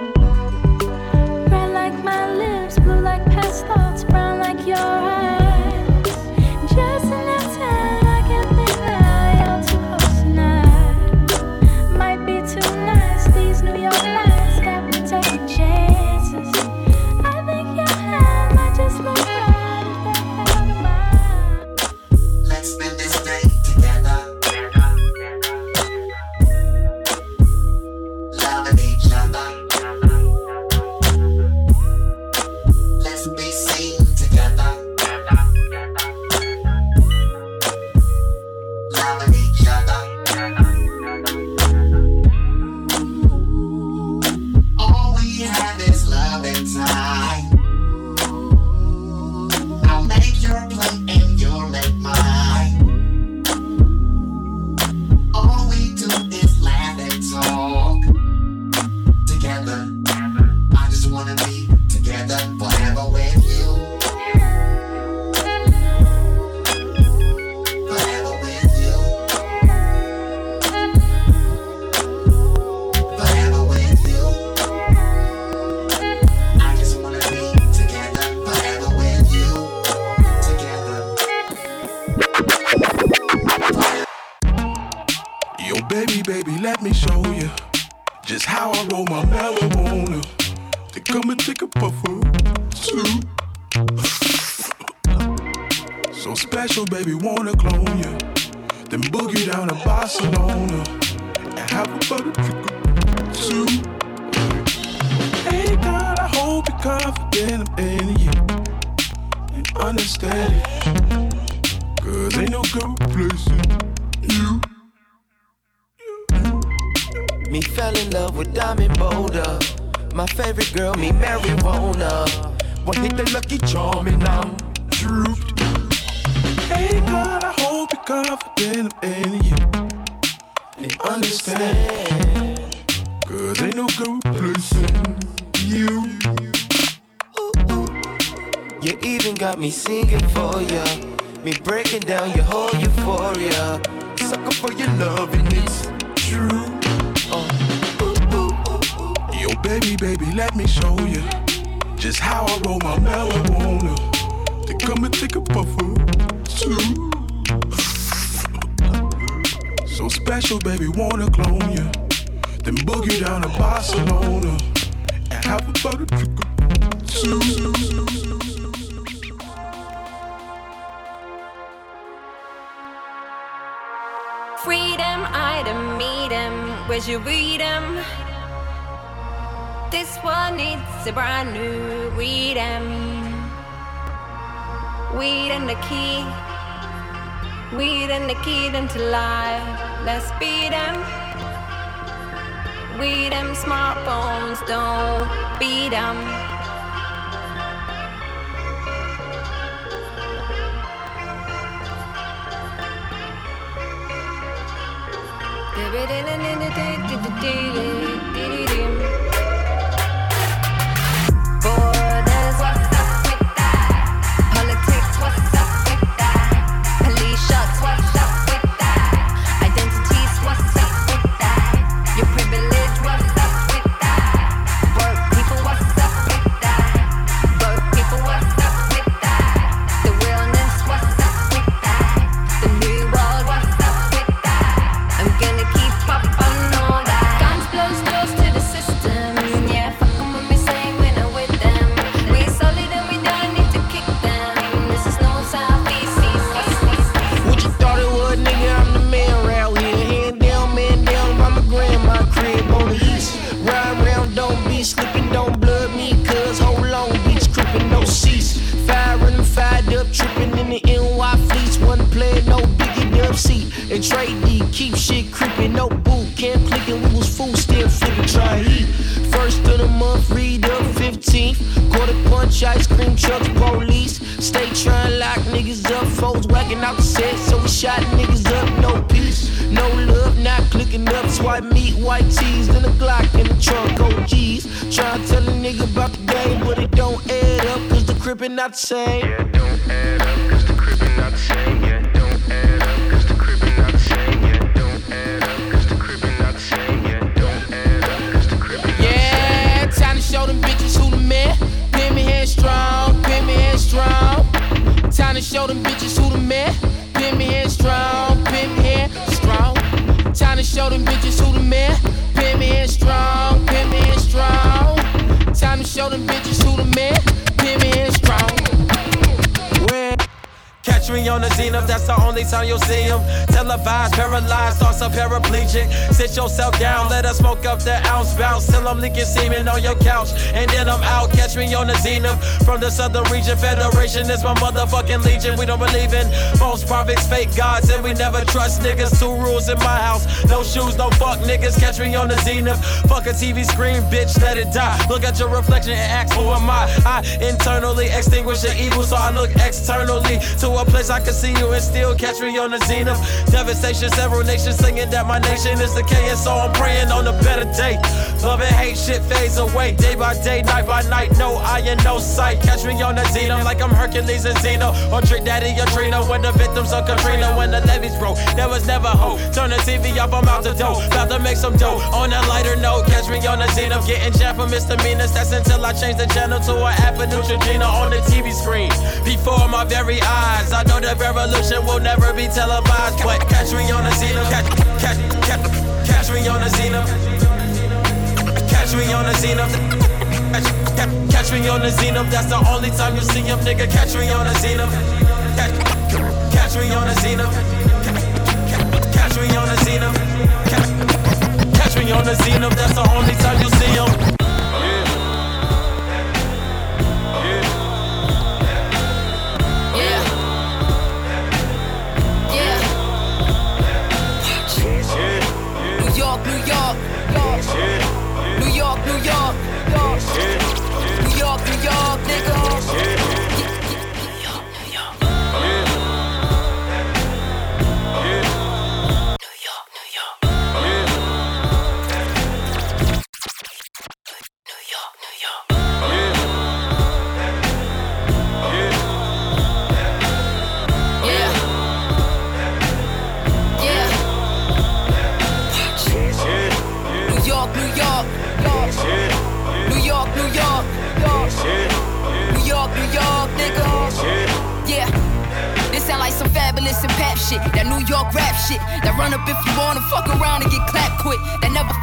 Special, baby, wanna clone you. Then boogie down to Barcelona and have a butter drink. Freedom, I done meet him. Where's your freedom? This one needs a brand new freedom. Weed and the key. Weed and the key them to life. Let's beat them. We them smartphones don't beat them. Crib Yourself down, let us smoke up the ounce bounce. Till I'm leaking semen on your couch. And then I'm out, catch me on the zenith. From the southern region, Federation is my motherfucking legion. We don't believe in false prophets, fake gods, and we never trust niggas. Two rules in my house no shoes, no fuck niggas. Catch me on the zenith. Fuck a TV screen, bitch, let it die. Look at your reflection and ask, who am I? I internally extinguish the evil, so I look externally to a place I can see you and still catch me on the zenith. Devastation, several nations singing that my nation is the and so I'm praying on a better day. Love and hate shit fades away day by day, night by night. No eye and no sight. Catch me on the zenith like I'm Hercules and Xena or Trick Daddy Trina when the victims of Katrina when the levees broke. There was never hope. Turn the TV off, I'm out the door. About to make some dough. On a lighter note, catch me on the zenith, getting jammed for misdemeanors. That's until I change the channel to an app for Neutrogena on the TV screen. Before my very eyes, I know the revolution will never be televised. But catch me on the zenith, catch, catch, catch, catch me on the zenith. Catch me on the zenith. Catch, catch, catch me on the zenith. That's the only time you see him, nigga. Catch me on the zenith. Catch, catch me on the zenith. Catch me on the zenith. Catch, catch me on the zenith. That's the only time you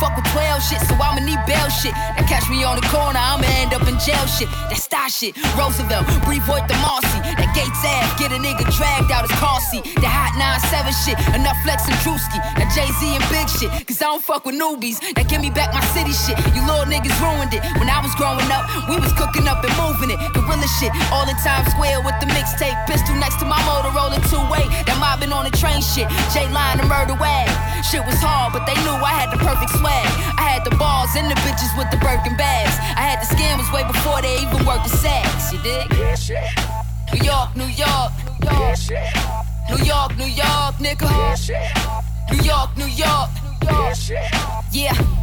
fuck with 12 shit, so I'ma need bail shit. That catch me on the corner, I'ma end up in jail shit. That star shit. Roosevelt, Brevoort the Marcy. That Gates Ave, get a nigga dragged out his car seat. That hot 9-7 shit. Funk Flex and Drewski. That Jay-Z and big shit. Cause I don't fuck with newbies. That give me back my city shit. You little niggas ruined it. When I was growing up, we was cooking up and moving it. Gorilla shit. All in Times Square with the mixtape. Pistol next to my Motorola two-way. That mobbing on the train shit. J-Line and Murder Wag. Shit was hard, but they knew I had the perfect swag. I had the balls and the bitches with the Birkin bags. I had the scammers way before they even worked the sacks. You dig? New York, New York, New York. New York, New York, nigga. New York, New York, New York. Yeah.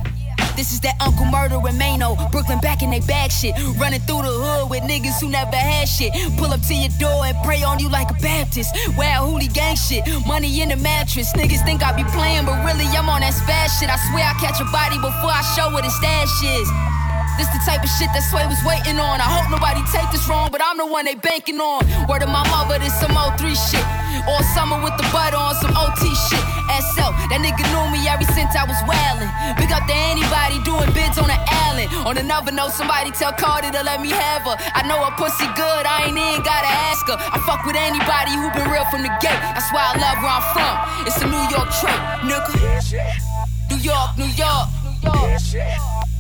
This is that Uncle Murder and Mano. Brooklyn back in they bag shit. Running through the hood with niggas who never had shit. Pull up to your door and pray on you like a Baptist. Wild hoolie gang shit. Money in the mattress. Niggas think I be playing, but really I'm on that spaz shit. I swear I catch a body before I show what his stash is. This the type of shit that Sway was waiting on. I hope nobody take this wrong, but I'm the one they banking on. Word of my mother, this some 03 shit. All summer with the butt on some OT shit. SL, that nigga knew me ever since I was wildin'. Big up to anybody doing bids on the island. On another note, somebody tell Cardi to let me have her. I know her pussy good, I ain't even gotta ask her. I fuck with anybody who been real from the gate. That's why I love where I'm from. It's a New York trait, nigga. New York, New York, New York.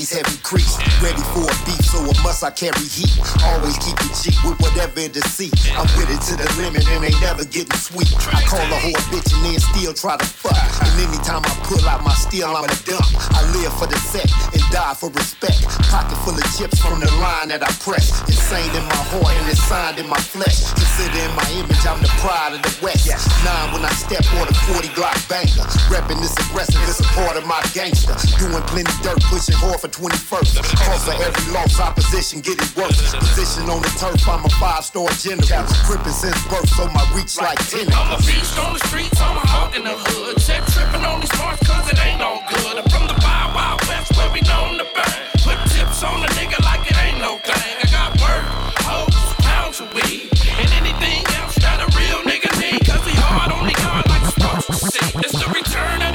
G's heavy crease. Ready for a beef, so a must I carry heat. Always keep it cheap with whatever to see. I'm with it to the limit and ain't never getting sweet. I call a whole bitch and then still try to fuck. And anytime I pull out my steel, I'm a dump. I live for the set and die for respect. Pocket full of chips from the line that I press. Insane in my heart and it's signed in my flesh. Consider in my image, I'm the pride of the West. Nine when I step on a 40 Glock banger. Reppin' this aggressive, it's a part of my gangster. Doing plenty dirt, pushing hard for 21st. Cause for every loss, opposition get it worse. Position on the turf, I'm a five star general. Crippin' since birth, so my reach like 10. I'm a beast on the streets, I'm a hawk in the hood. Check tripping on these parts cause it ain't no good. I'm from the wild, wild west where we known to bang. Put tips on a nigga like it ain't no thing. I got work, hoes, pounds of weed, and anything else that a real nigga need. Cause we hard on the yard like sports to see. It's the return of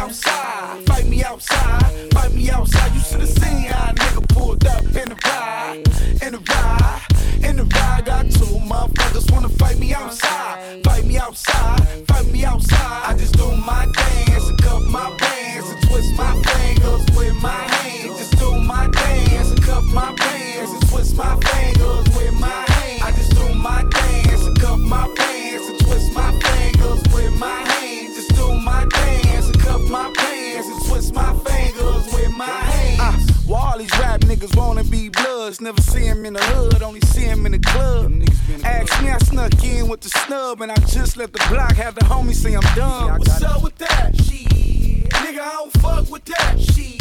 outside, fight me outside, fight me outside. You should have seen how a nigga pulled up in the ride, in the ride, in the ride. Got two motherfuckers wanna fight me outside, fight me outside, fight me outside. I just do my dance. And cup my bands and twist my fingers with my hands. Just do my dance. And cup my bands and twist my fingers with my hands. I just do my dance. And cup my pants niggas wanna be bloods. Never see him in the hood, only see him in the club. Ask me, I snuck in with the snub, and I just let the block have the homie say I'm done. What's up with that? Shit. Nigga, I don't fuck with that. Shit.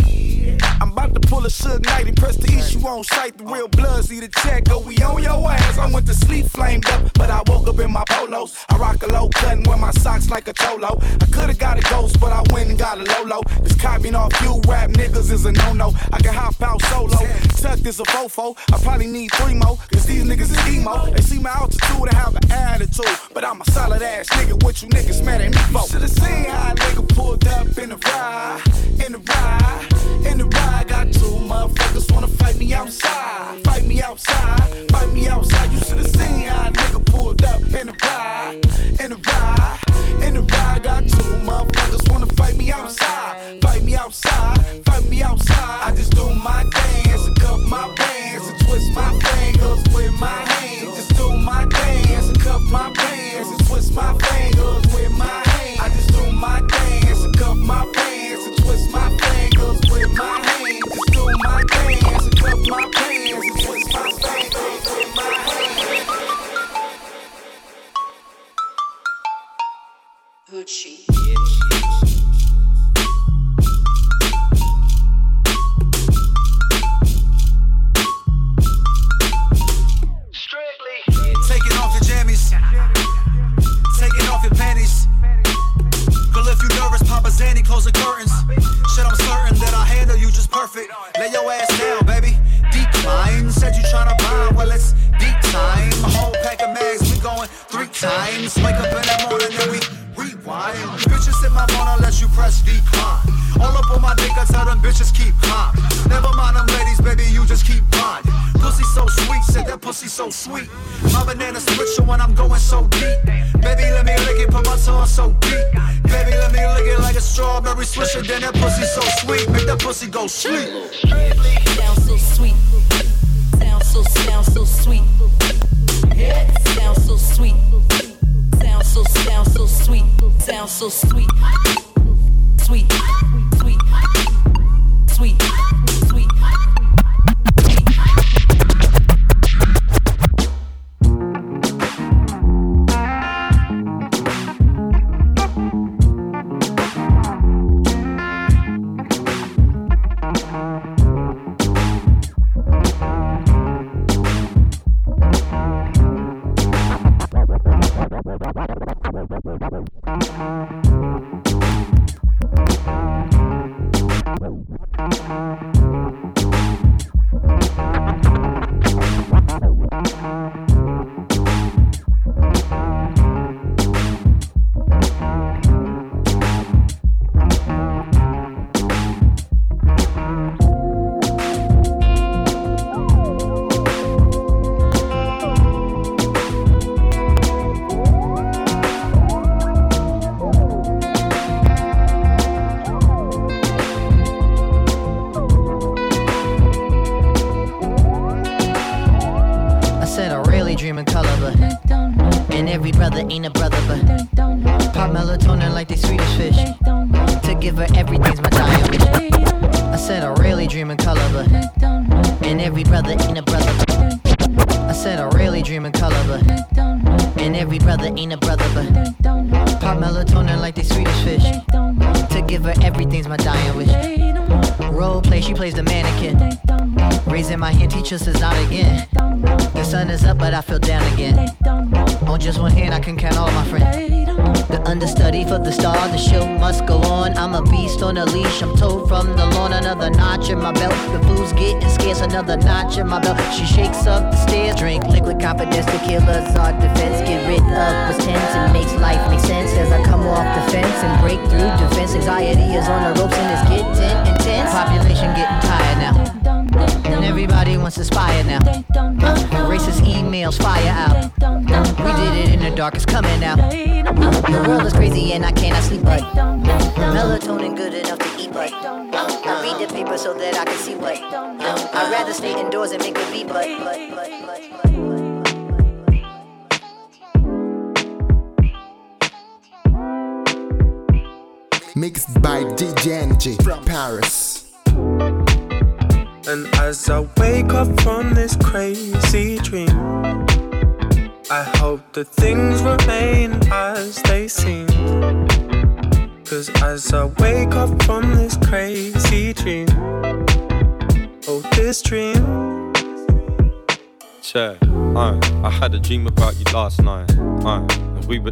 I'm about to pull a Suge Knight and press the issue on sight. The real bloods need a check. Go, we on your ass. I went to sleep flamed up, but I woke up in my polos. I rock a low cut and wear my socks like a cholo. I could've got a ghost, but I went and got a Lolo. This copying off you rap niggas is a no-no. I can hop out solo. Tuck is a fofo. I probably need three more. Cause these niggas is emo. They see my altitude and have an attitude. But I'm a solid ass nigga. What you niggas mad at me for? Should've seen how a nigga pulled up in the ride. In the ride. In the ride. Got two motherfuckers wanna fight me outside. Fight me outside. Fight me outside. You should've seen how a nigga pulled up in the ride. In the ride. In the ride. Got two motherfuckers wanna fight me outside. Fight me outside. Fight me outside. I just do my dance and cup my bands and twist my fingers with my hands. Just do my dance and cup my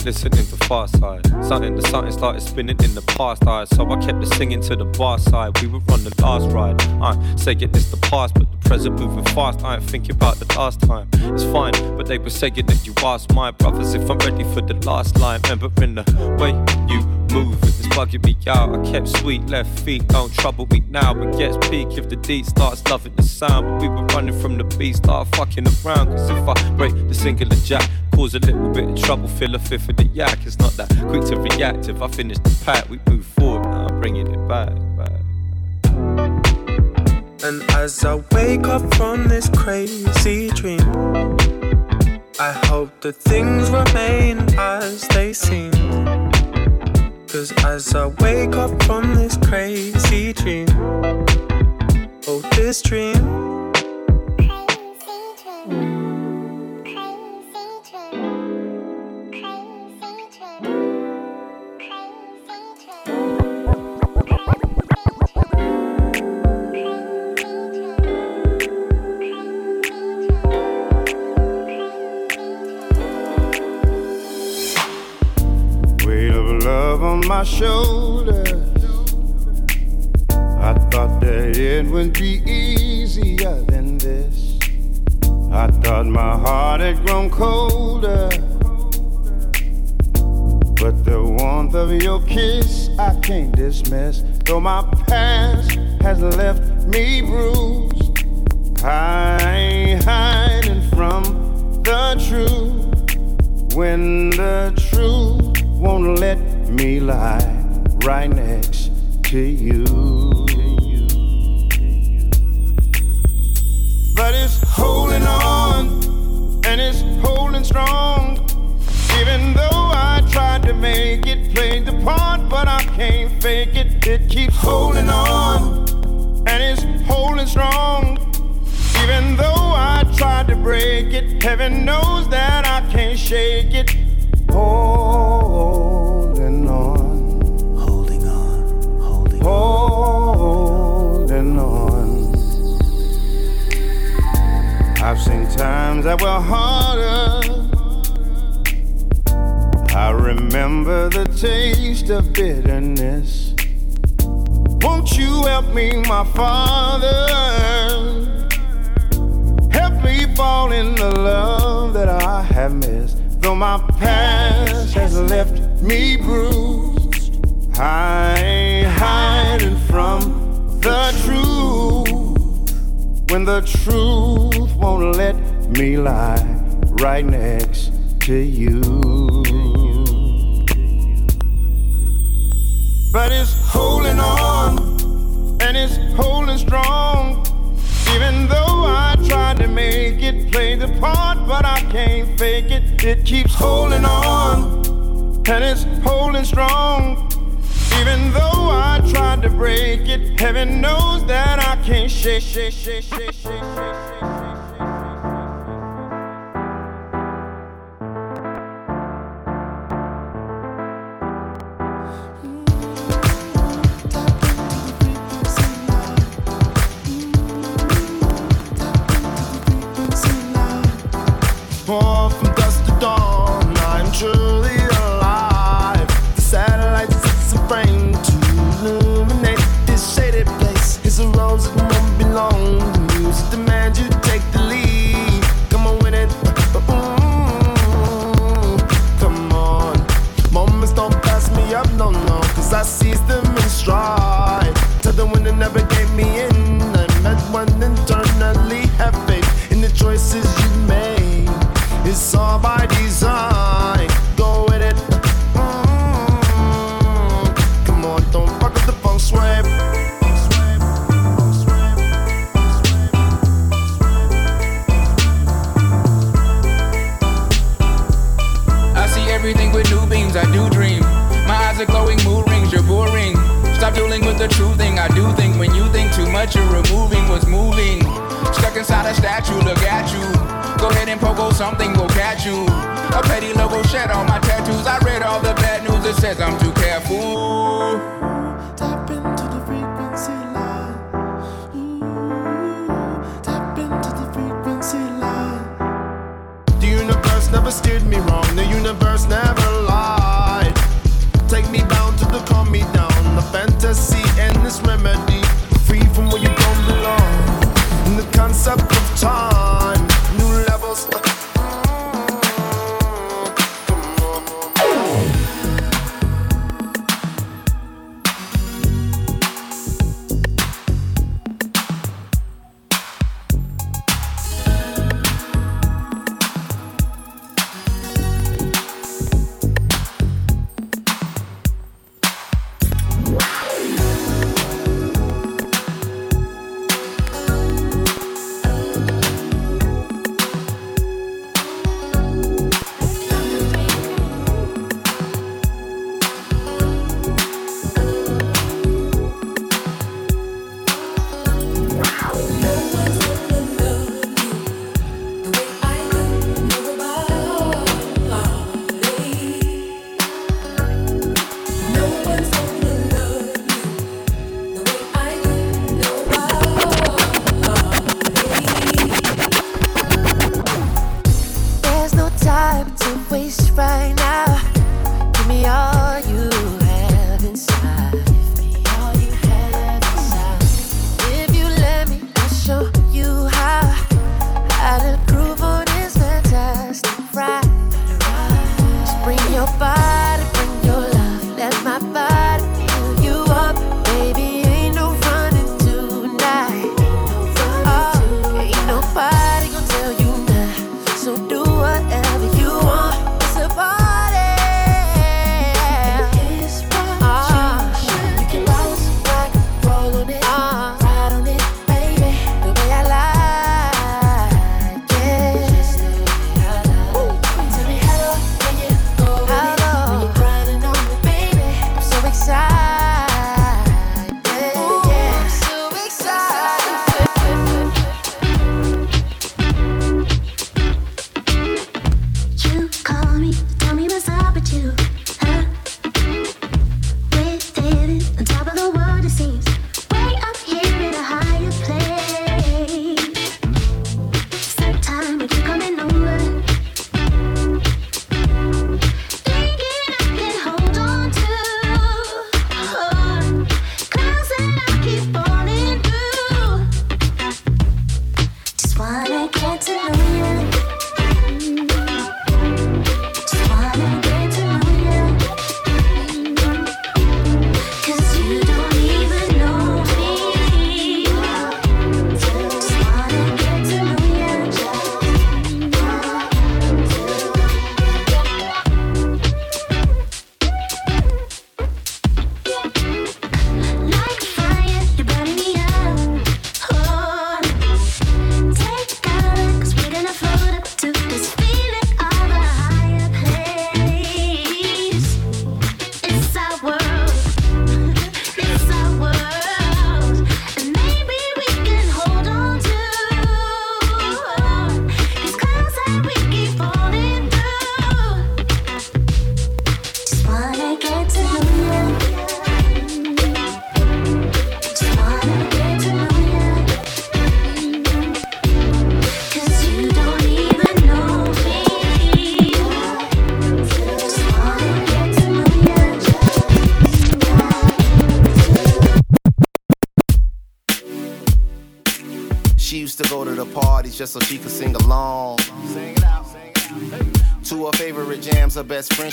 listening to Far Side. Something the something started spinning in the past side. So I kept the singing to the bar side. We were on the last ride. I saying it's the past, but the present moving fast. I ain't thinking about the last time. It's fine, but they were saying that you asked my brothers if I'm ready for the last line. Remembering the way you move it's bugging me out. I kept sweet left feet, don't trouble me now. We gets peak if the deed starts loving the sound. But we were running from the beast, start fucking around. Cause if I break the singular jack, cause a little bit of trouble, fill a fifth of the yak. It's not that quick to react. If I finish the pack, we move forward. Now I'm bringing it back, back. And as I wake up from this crazy dream, I hope that things remain as they seem. Cause as I wake up from this crazy dream, oh, this dream.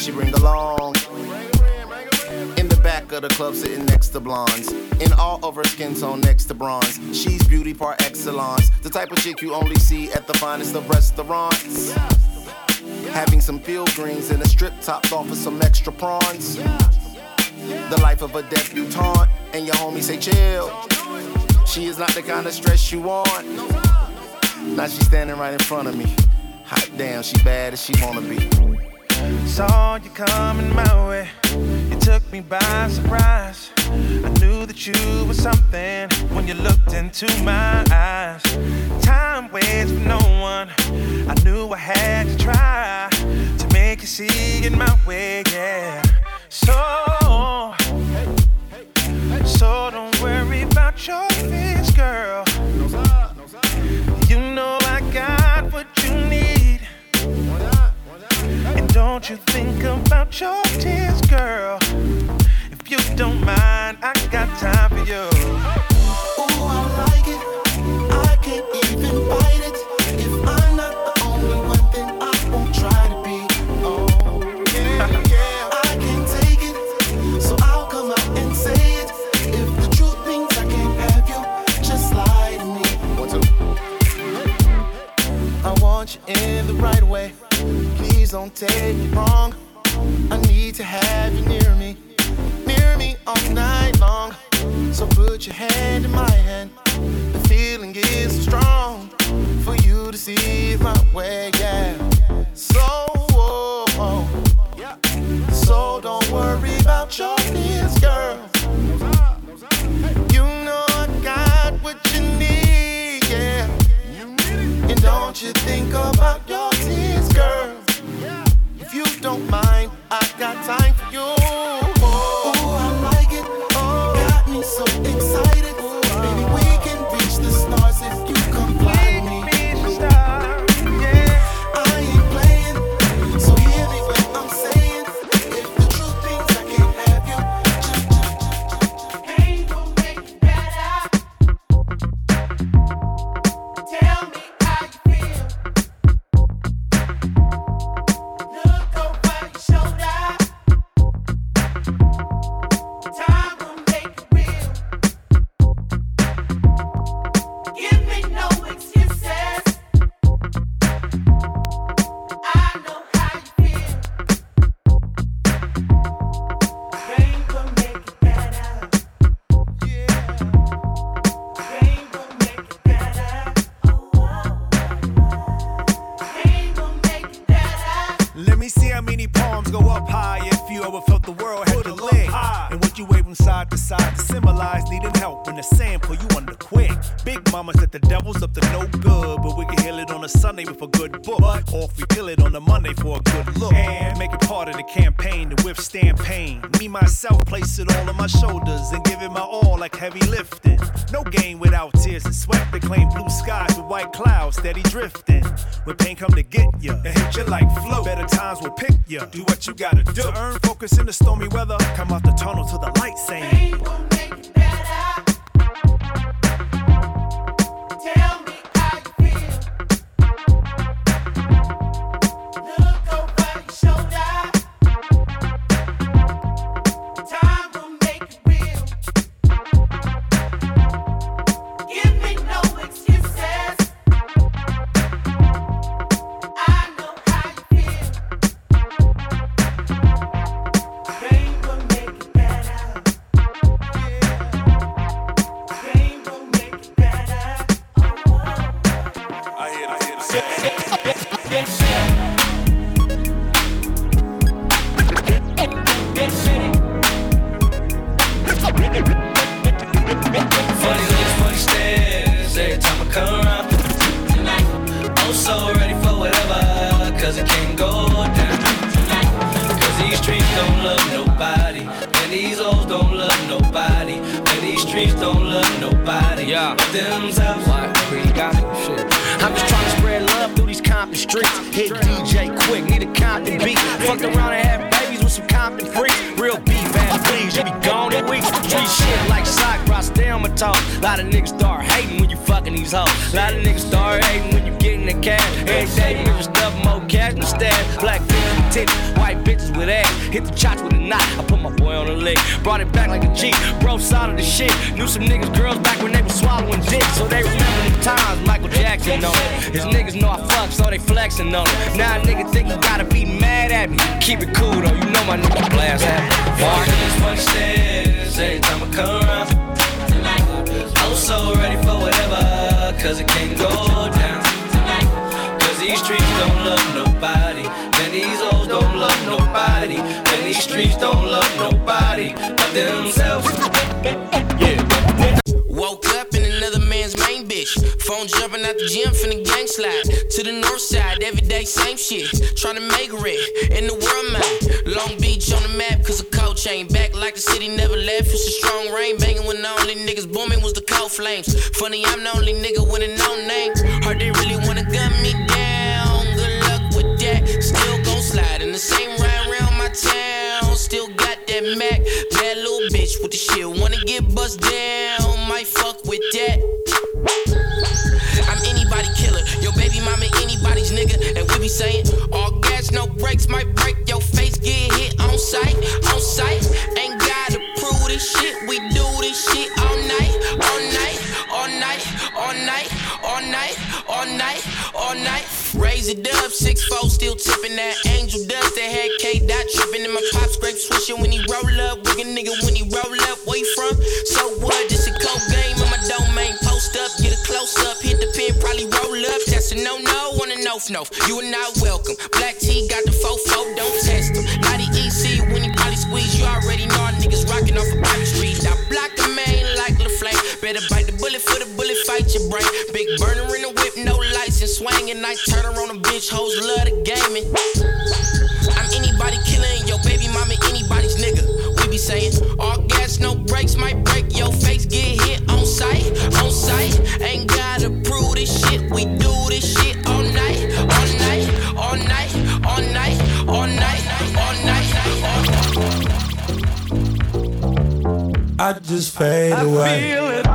she bring along. In the back of the club, sitting next to blondes. In all of her skin tone, next to bronze. She's beauty par excellence. The type of chick you only see at the finest of restaurants. Having some field greens and a strip topped off with some extra prawns. The life of a debutante, and your homie say chill. She is not the kind of stress you want. Now she's standing right in front of me. Hot damn, she bad as she wanna be. Saw you coming my way. You took me by surprise. I knew that you were something when you looked into my eyes. Time waits for no one. I knew I had to try to make you see in my way. steady drift. saying. All gas, no brakes, might break your face. Get hit on sight, on sight. Ain't gotta prove this shit. We do this shit all night, all night, all night, all night, all night, all night. All night. I just fade away.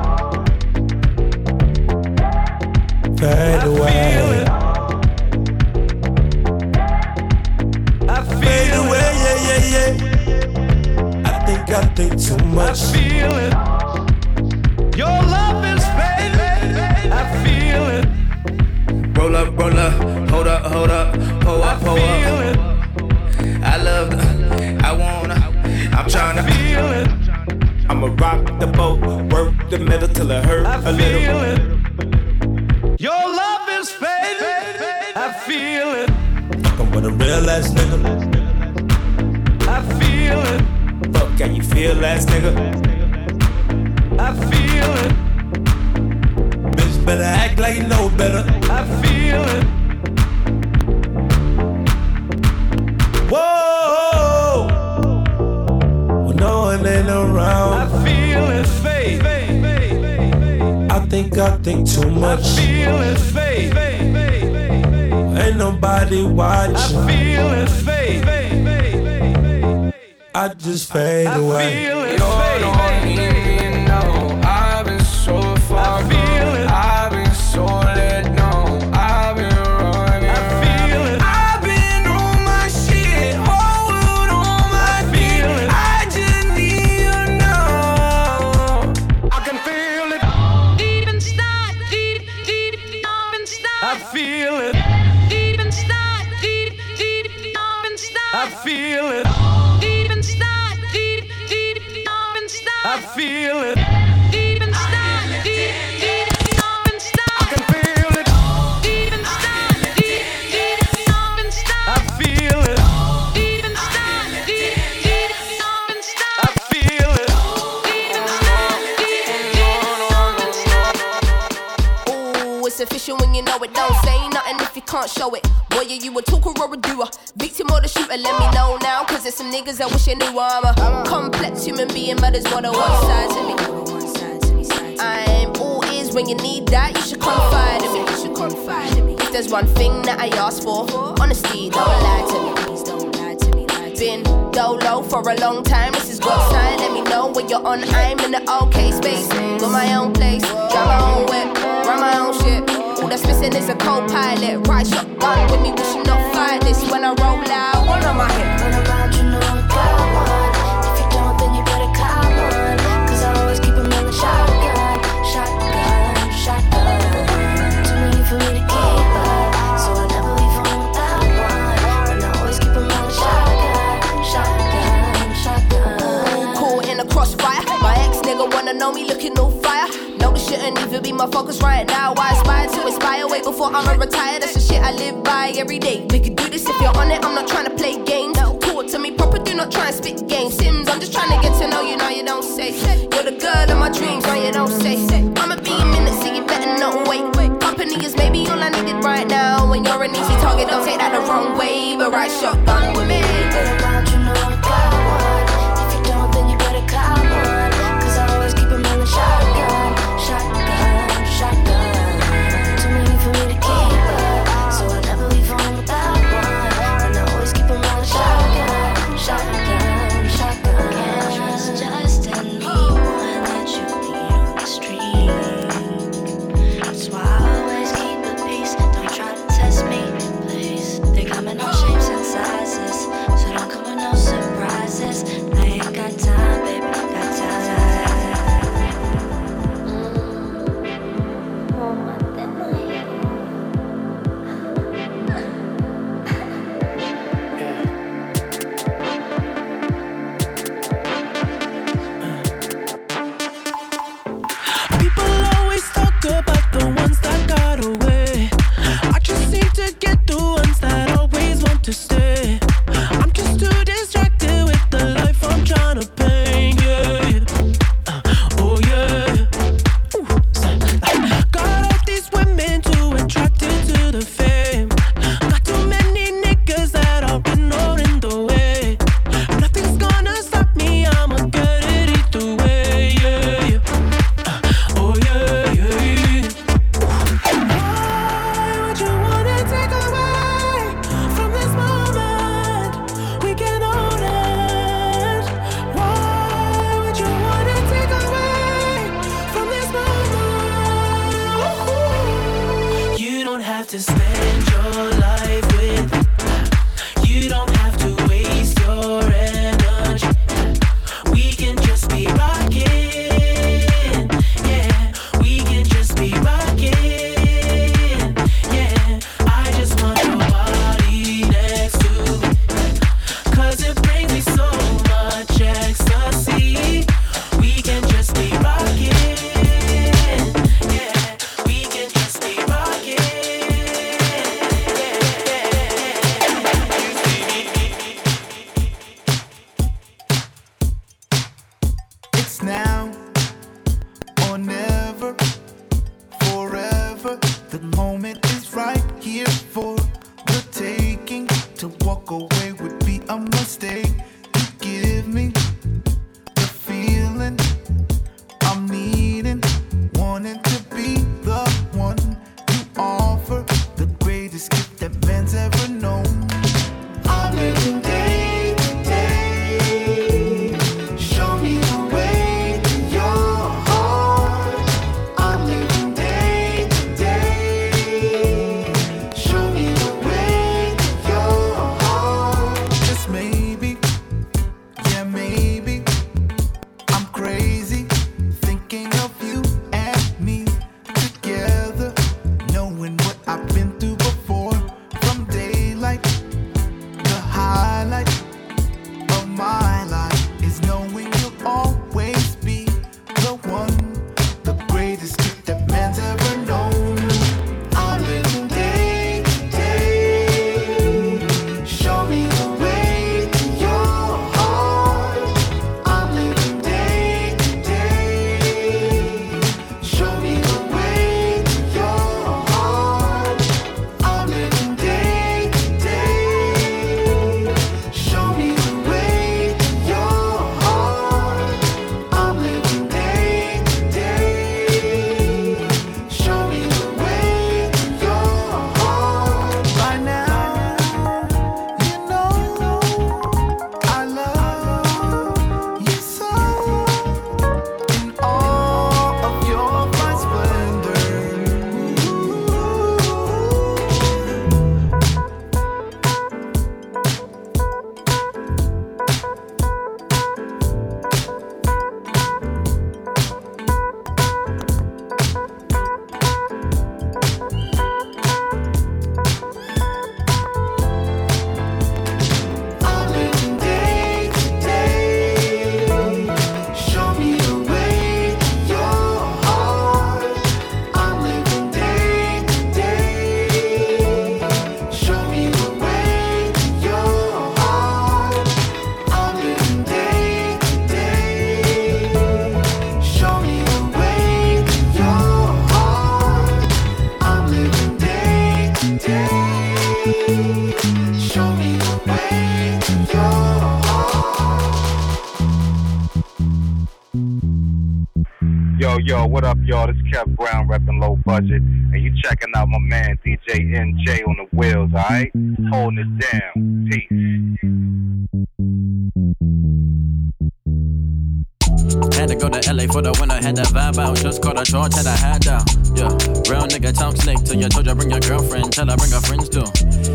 Tell her bring her friends too.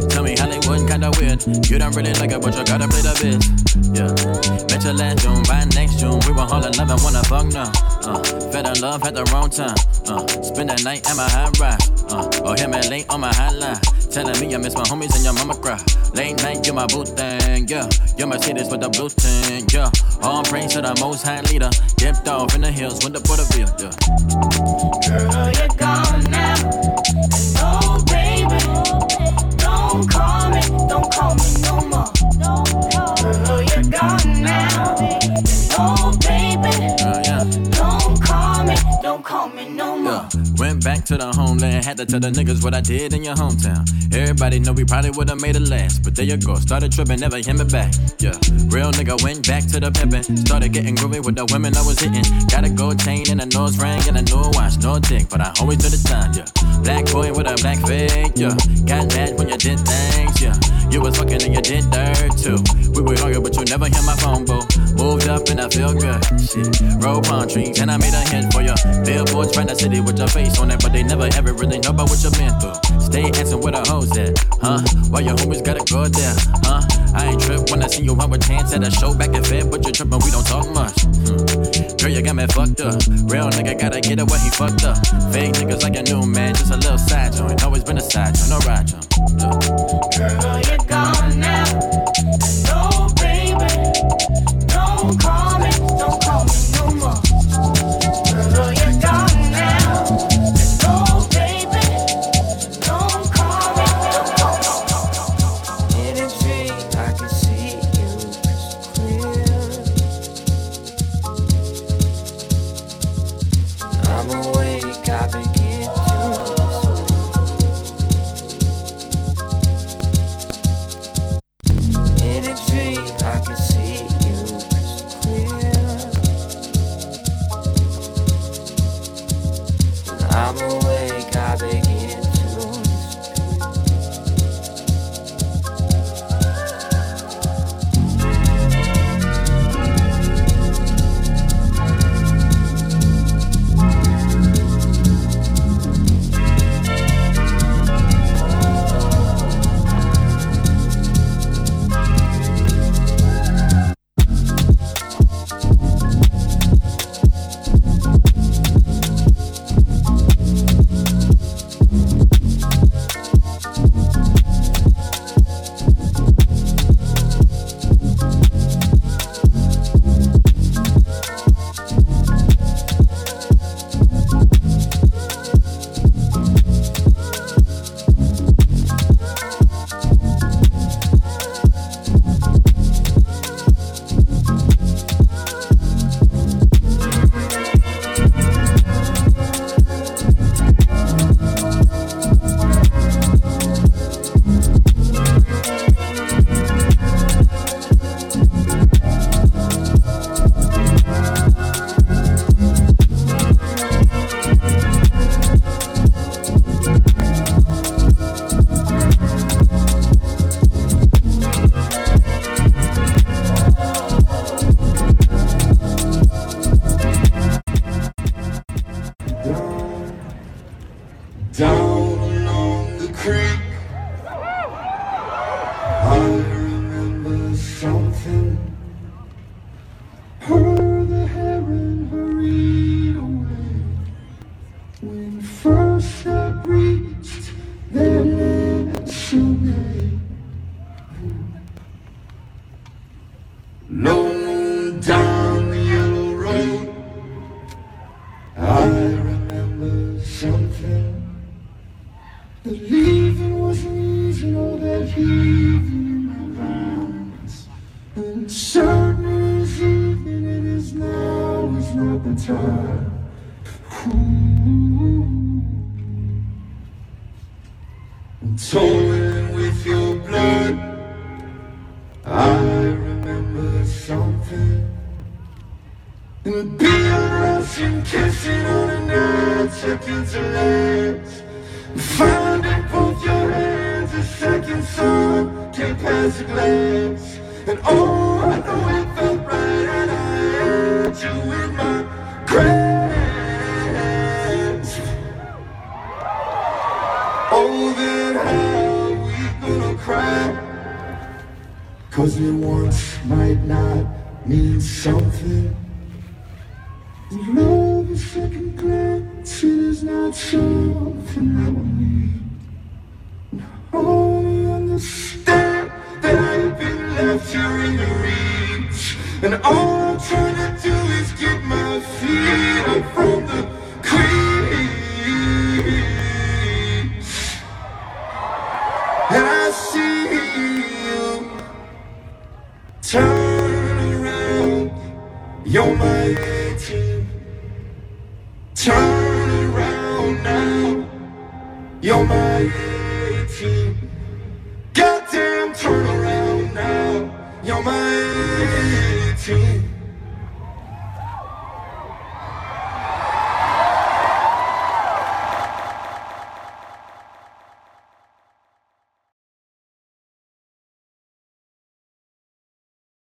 Tell me Hollywood kinda weird. You don't really like it, but you gotta play the biz. Yeah, met you last June, by next June. We were all in love and wanna fuck now. Uh, fell in love at the wrong time. Uh, spend the night at my high rise. Uh, or hit me late on my hotline. Telling me I miss my homies and your mama cry. Late night, you're my boo thing, yeah. You're my Mercedes with the blue thing, yeah. All praise to the most high leader. Dipped off in the hills with the Butterfield, yeah. Girl, you're gone now. Had to tell the niggas what I did in your hometown. Everybody know we probably would've made it last, but there you go. Started tripping, never hit me back. Yeah, real nigga went back to the pimpin'. Started getting groovy with the women I was hitting. Got a gold chain and a nose ring and a new watch, no tick, but I always do the time. Yeah, black boy with a black. Yeah, got mad when you did things. Yeah, you was fucking and you did dirt too. We would argue, but you never hear my phone, boo. Moved up and I feel good. Shit, roll palm trees and I made a hit for you. Billboards right the city with your face on it, but they never ever really know about what you've been through. Stay asking where the hoes at, huh? Why your homies gotta go there, huh? I ain't trip when I see you out with chance at a show back in Fed, but you're tripping, we don't talk much. Girl, you got me fucked up. Real nigga gotta get it where he fucked up. Fake niggas like a new man, just a little side joint. Always been a side joint, no ride joint. Girl, you're gone now. No, baby. Don't call